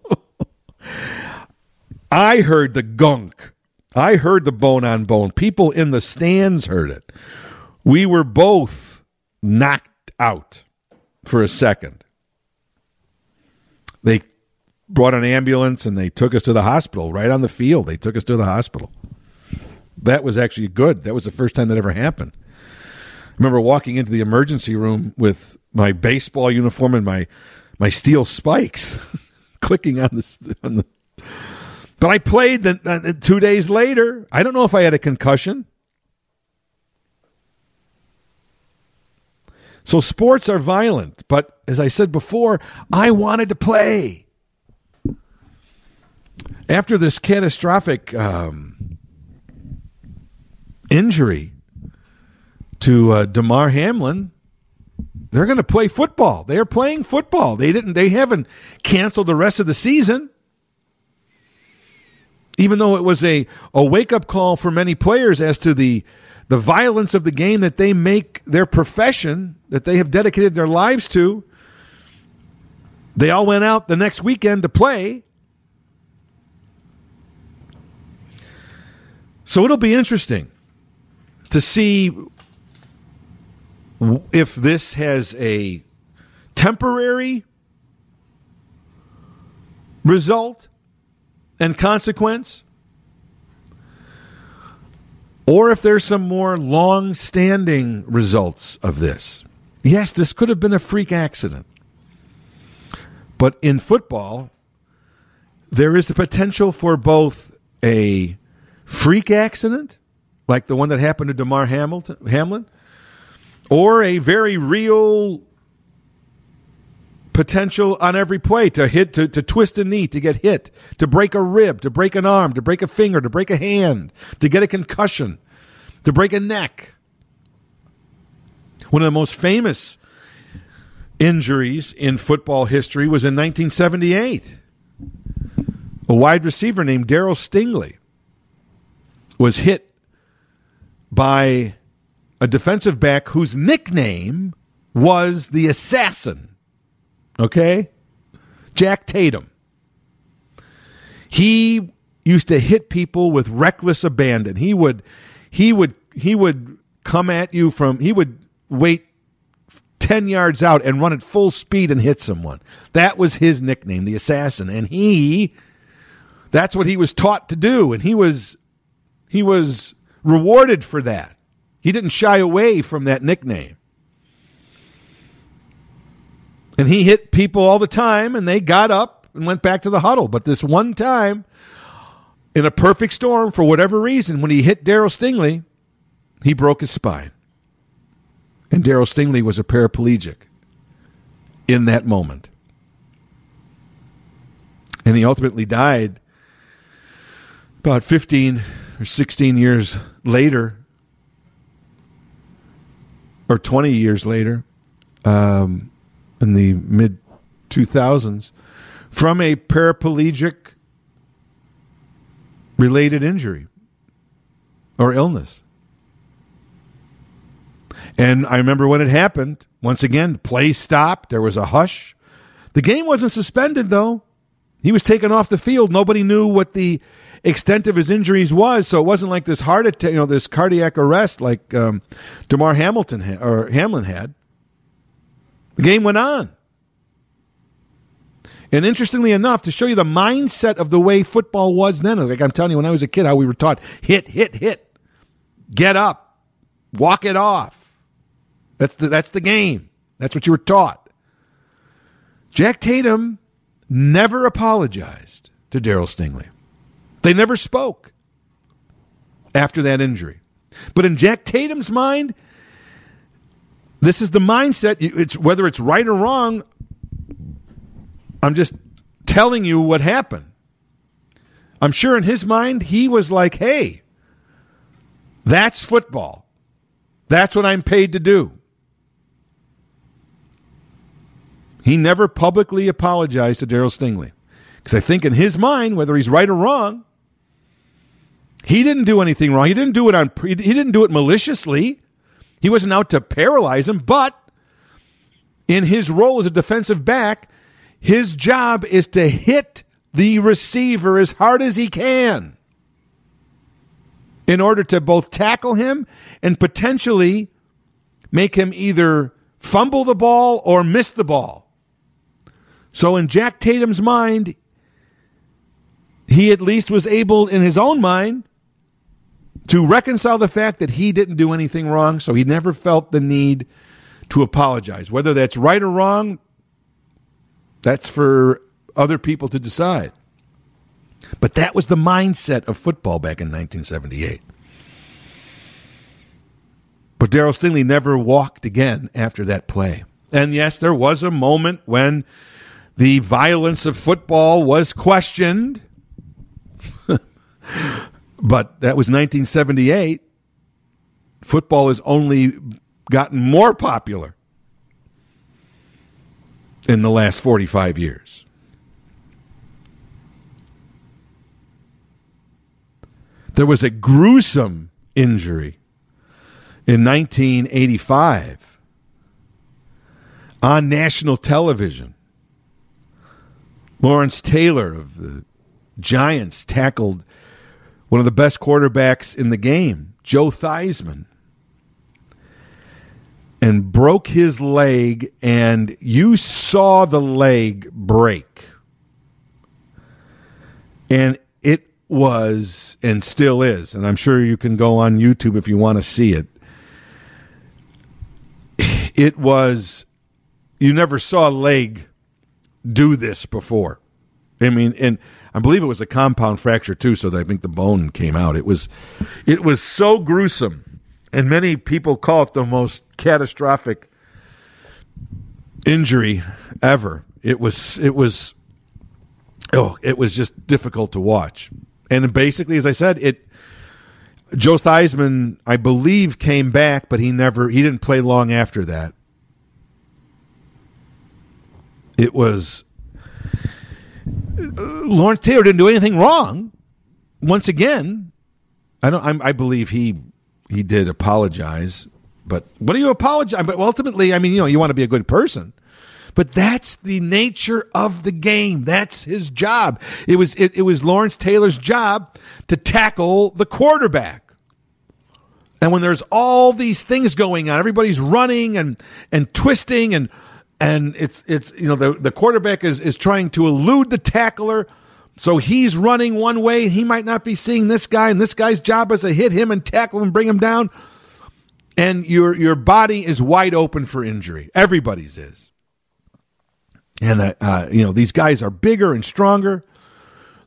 I heard the gunk. I heard the bone on bone. People in the stands heard it. We were both knocked out for a second they brought an ambulance and they took us to the hospital right on the field. They took us to the hospital. That was actually good. That was the first time that ever happened. I remember walking into the emergency room with my baseball uniform and my my steel spikes, clicking on the on the. But I played the, uh, two days later. I don't know if I had a concussion. So sports are violent, but as I said before, I wanted to play. After this catastrophic um, injury to uh, Damar Hamlin, they're going to play football. They are playing football. They didn't. They haven't canceled the rest of the season. Even though it was a, a wake up call for many players as to the the violence of the game that they make their profession, that they have dedicated their lives to. They all went out the next weekend to play. So it'll be interesting to see if this has a temporary result and consequence or if there's some more long standing results of this. Yes, this could have been a freak accident. But in football, there is the potential for both a freak accident, like the one that happened to Damar Hamilton, Hamlin, or a very real potential on every play to hit to, to twist a knee to get hit to break a rib to break an arm to break a finger to break a hand to get a concussion to break a neck One of the most famous injuries in football history was in 1978. A wide receiver named Darryl Stingley was hit by a defensive back whose nickname was the assassin. Okay? Jack Tatum. He used to hit people with reckless abandon. He would he would he would come at you from he would wait 10 yards out and run at full speed and hit someone. That was his nickname, the assassin. And he that's what he was taught to do and he was he was rewarded for that. He didn't shy away from that nickname. And he hit people all the time and they got up and went back to the huddle. But this one time in a perfect storm for whatever reason when he hit Darryl Stingley, he broke his spine. And Darryl Stingley was a paraplegic in that moment. And he ultimately died about 15 or 16 years later, or 20 years later, um, in the mid 2000s, from a paraplegic related injury or illness. And I remember when it happened, once again, play stopped. There was a hush. The game wasn't suspended, though. He was taken off the field. Nobody knew what the extent of his injuries was, so it wasn't like this heart attack, you know, this cardiac arrest like um, Damar Hamilton ha- or Hamlin had. The game went on. And interestingly enough, to show you the mindset of the way football was then, like I'm telling you, when I was a kid, how we were taught hit, hit, hit, get up, walk it off. That's the, that's the game. That's what you were taught. Jack Tatum never apologized to Darryl Stingley. They never spoke after that injury. But in Jack Tatum's mind, this is the mindset. It's whether it's right or wrong. I'm just telling you what happened. I'm sure in his mind he was like, "Hey, that's football. That's what I'm paid to do." He never publicly apologized to Darryl Stingley. Because I think in his mind, whether he's right or wrong, he didn't do anything wrong. He didn't do it on he didn't do it maliciously. He wasn't out to paralyze him, but in his role as a defensive back, his job is to hit the receiver as hard as he can in order to both tackle him and potentially make him either fumble the ball or miss the ball. So in Jack Tatum's mind, he at least was able in his own mind to reconcile the fact that he didn't do anything wrong, so he never felt the need to apologize. Whether that's right or wrong, that's for other people to decide. But that was the mindset of football back in 1978. But Darryl Stingley never walked again after that play. And yes, there was a moment when the violence of football was questioned. but that was 1978. Football has only gotten more popular in the last 45 years. There was a gruesome injury in 1985 on national television Lawrence Taylor of the Giants tackled one of the best quarterbacks in the game, Joe Theismann, and broke his leg, and you saw the leg break. And it was, and still is, and I'm sure you can go on YouTube if you want to see it. It was, you never saw a leg do this before. I mean, and I believe it was a compound fracture too, so I think the bone came out. It was, it was so gruesome, and many people call it the most catastrophic injury ever. It was, it was, oh, it was just difficult to watch. And basically, as I said, it, Joe Theismann, I believe, came back, but he never he didn't play long after that. It was Lawrence Taylor didn't do anything wrong. Once again, I don't. I'm, i believe he he did apologize, but what do you apologize? But ultimately, I mean, you know, you want to be a good person. But that's the nature of the game. That's his job. It was it, it was Lawrence Taylor's job to tackle the quarterback. And when there's all these things going on, everybody's running and and twisting and and it's it's you know the the quarterback is is trying to elude the tackler. So he's running one way, he might not be seeing this guy, and this guy's job is to hit him and tackle and bring him down. And your your body is wide open for injury. Everybody's is. And uh, uh, you know these guys are bigger and stronger.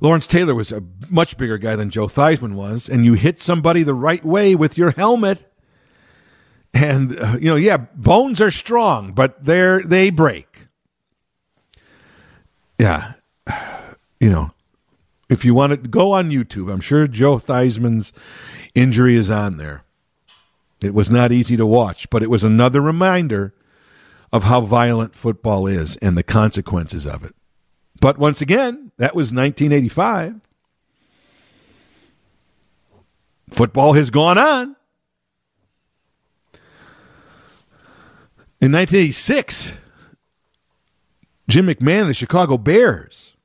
Lawrence Taylor was a much bigger guy than Joe Theismann was, and you hit somebody the right way with your helmet, and uh, you know, yeah, bones are strong, but they're they break. Yeah, you know, if you want to go on YouTube, I'm sure Joe Theismann's injury is on there. It was not easy to watch, but it was another reminder of how violent football is and the consequences of it. But once again, that was 1985. Football has gone on. In 1986, Jim McMahon, the Chicago Bears,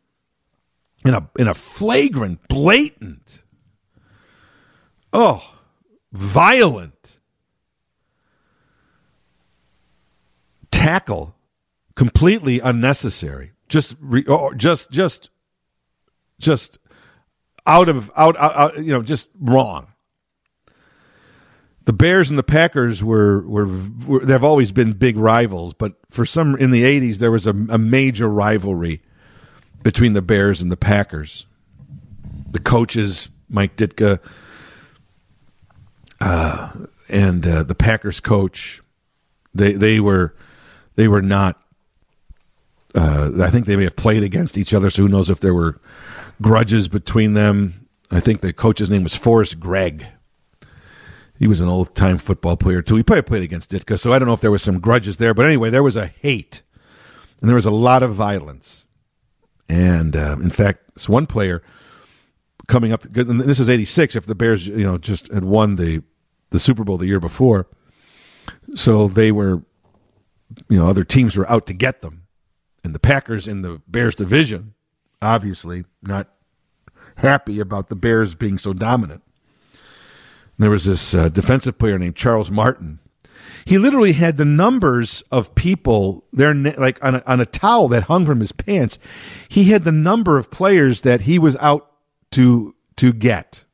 in a in a flagrant, blatant, oh, violent tackle, completely unnecessary just re, or just just just out of out, out, out you know just wrong the Bears and the Packers were, were, were they've always been big rivals, but for some in the '80s there was a, a, major rivalry between the Bears and the Packers. The coaches, Mike Ditka, uh, and uh, the Packers coach, they they were they were not uh, I think they may have played against each other, so who knows if there were grudges between them. I think the coach's name was Forrest Gregg. He was an old time football player too. He probably played against Ditka, so I don't know if there was some grudges there. But anyway, there was a hate, and there was a lot of violence. And uh, in fact, this one player coming up. and this is '86. If the Bears, you know, just had won the the Super Bowl the year before, so they were, you know, other teams were out to get them and the Packers in the Bears division, obviously not happy about the Bears being so dominant. There was this uh, defensive player named Charles Martin. He literally had the numbers of people there, like on a, on a towel that hung from his pants. He had the number of players that he was out to to get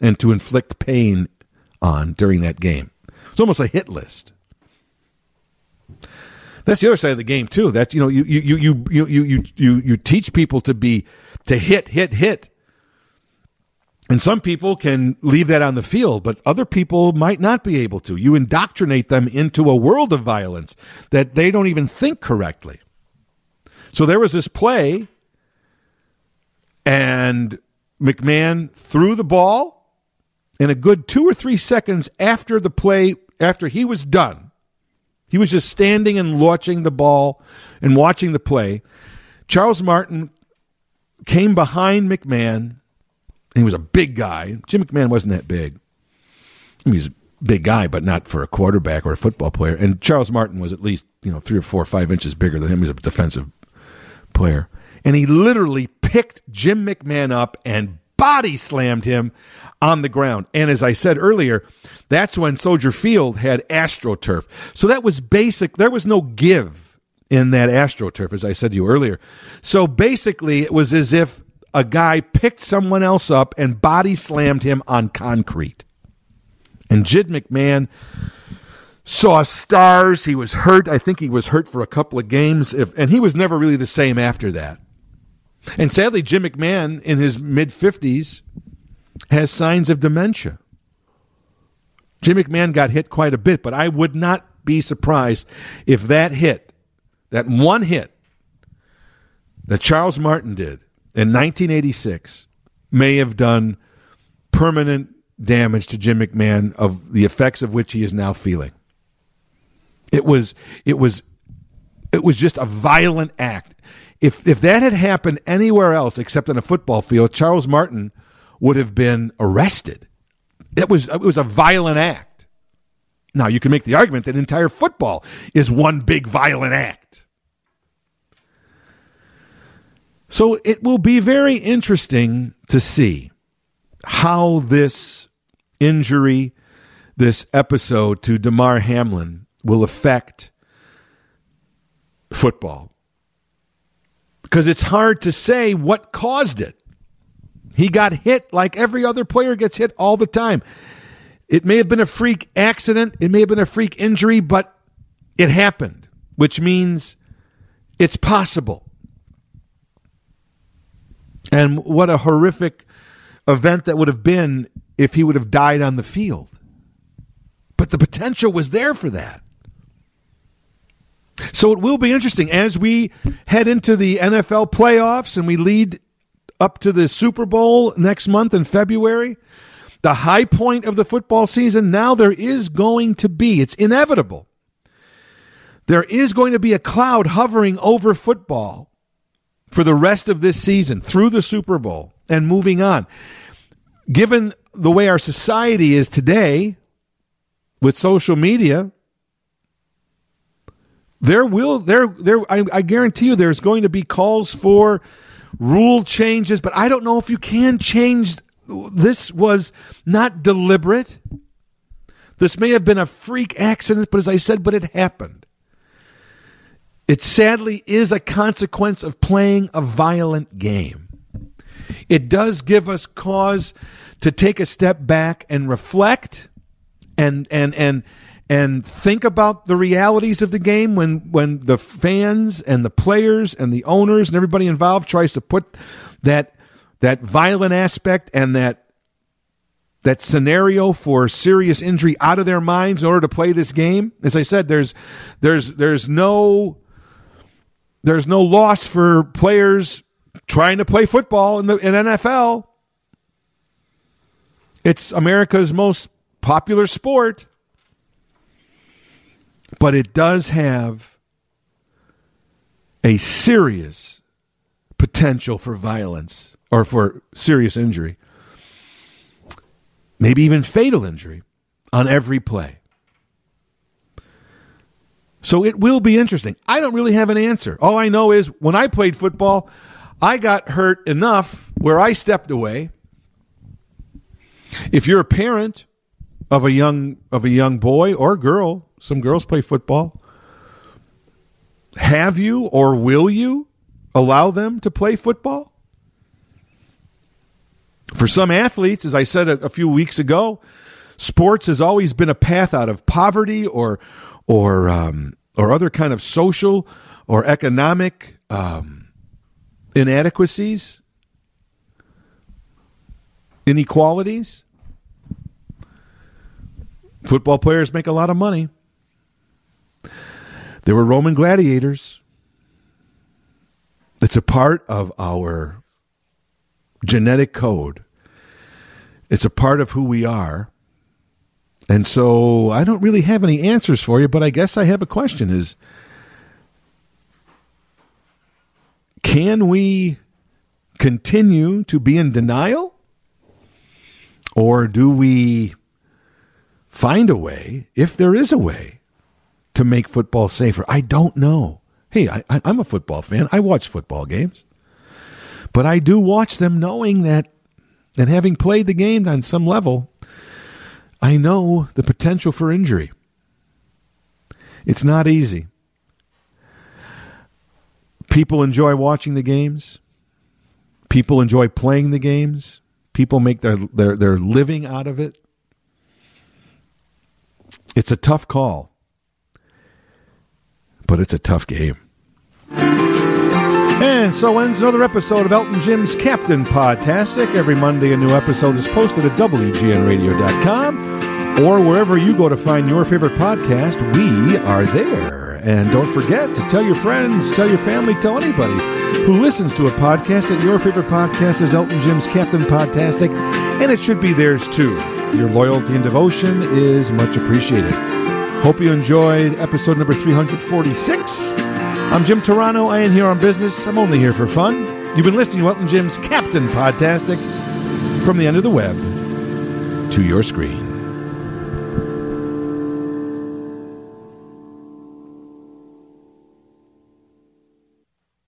and to inflict pain on during that game. It's almost a hit list. That's the other side of the game too. That's you know you you you you you you you, you teach people to be to hit hit hit. And some people can leave that on the field, but other people might not be able to. You indoctrinate them into a world of violence that they don't even think correctly. So there was this play, and McMahon threw the ball, and a good two or three seconds after the play, after he was done, he was just standing and watching the ball and watching the play. Charles Martin came behind McMahon. He was a big guy. Jim McMahon wasn't that big. I mean, a big guy, but not for a quarterback or a football player. And Charles Martin was at least, you know, three or four or five inches bigger than him. He's a defensive player. And he literally picked Jim McMahon up and body slammed him on the ground. And as I said earlier, that's when Soldier Field had AstroTurf. So that was basic. There was no give in that AstroTurf, as I said to you earlier. So basically, it was as if a guy picked someone else up and body slammed him on concrete. And Jim McMahon saw stars. He was hurt. I think he was hurt for a couple of games. If, and he was never really the same after that. And sadly, Jim McMahon in his mid 50s has signs of dementia. Jim McMahon got hit quite a bit, but I would not be surprised if that hit, that one hit that Charles Martin did in 1986, may have done permanent damage to Jim McMahon of the effects of which he is now feeling. It was it was it was just a violent act. If if that had happened anywhere else except on a football field, Charles Martin would have been arrested. It was it was a violent act. Now you can make the argument that entire football is one big violent act. So it will be very interesting to see how this injury, this episode to Damar Hamlin will affect football. Because it's hard to say what caused it. He got hit like every other player gets hit all the time. It may have been a freak accident, it may have been a freak injury, but it happened, which means it's possible. And what a horrific event that would have been if he would have died on the field. But the potential was there for that. So it will be interesting as we head into the NFL playoffs and we lead up to the Super Bowl next month in February. The high point of the football season, now there is going to be, it's inevitable. There is going to be a cloud hovering over football for the rest of this season through the Super Bowl and moving on. Given the way our society is today with social media, there will there there I, I, guarantee you there's going to be calls for rule changes, but I don't know if you can change this was not deliberate. This may have been a freak accident, but as I said, but it happened. It sadly is a consequence of playing a violent game. It does give us cause to take a step back and reflect and and and and think about the realities of the game when when the fans and the players and the owners and everybody involved tries to put that that violent aspect and that that scenario for serious injury out of their minds in order to play this game. As I said, there's there's there's no there's no loss for players trying to play football in the in NFL. It's America's most popular sport. But it does have a serious potential for violence or for serious injury, maybe even fatal injury on every play. So it will be interesting. I don't really have an answer. All I know is when I played football, I got hurt enough where I stepped away. If you're a parent of a young of a young boy or girl, some girls play football. Have you or will you allow them to play football? For some athletes, as I said a, a few weeks ago, sports has always been a path out of poverty or or um, or other kind of social or economic um, inadequacies, inequalities. Football players make a lot of money. There were Roman gladiators. It's a part of our genetic code. It's a part of who we are. And so I don't really have any answers for you, but I guess I have a question is can we continue to be in denial? Or do we find a way, if there is a way, to make football safer? I don't know. Hey, I, am a football fan. I watch football games. But I do watch them knowing that, and having played the game on some level, I know the potential for injury. It's not easy. People enjoy watching the games. People enjoy playing the games. People make their, their, their living out of it. It's a tough call but it's a tough game. And so ends another episode of Elton Jim's Captain Podtastic. Every Monday, a new episode is posted at WGNRadio.com or wherever you go to find your favorite podcast. We are there. And don't forget to tell your friends, tell your family, tell anybody who listens to a podcast that your favorite podcast is Elton Jim's Captain Podtastic, and it should be theirs too. Your loyalty and devotion is much appreciated. Hope you enjoyed episode number 346. I'm Jim Turano. I ain't here on business. I'm only here for fun. You've been listening to Elton Jim's Captain Podtastic from the end of the web to your screen.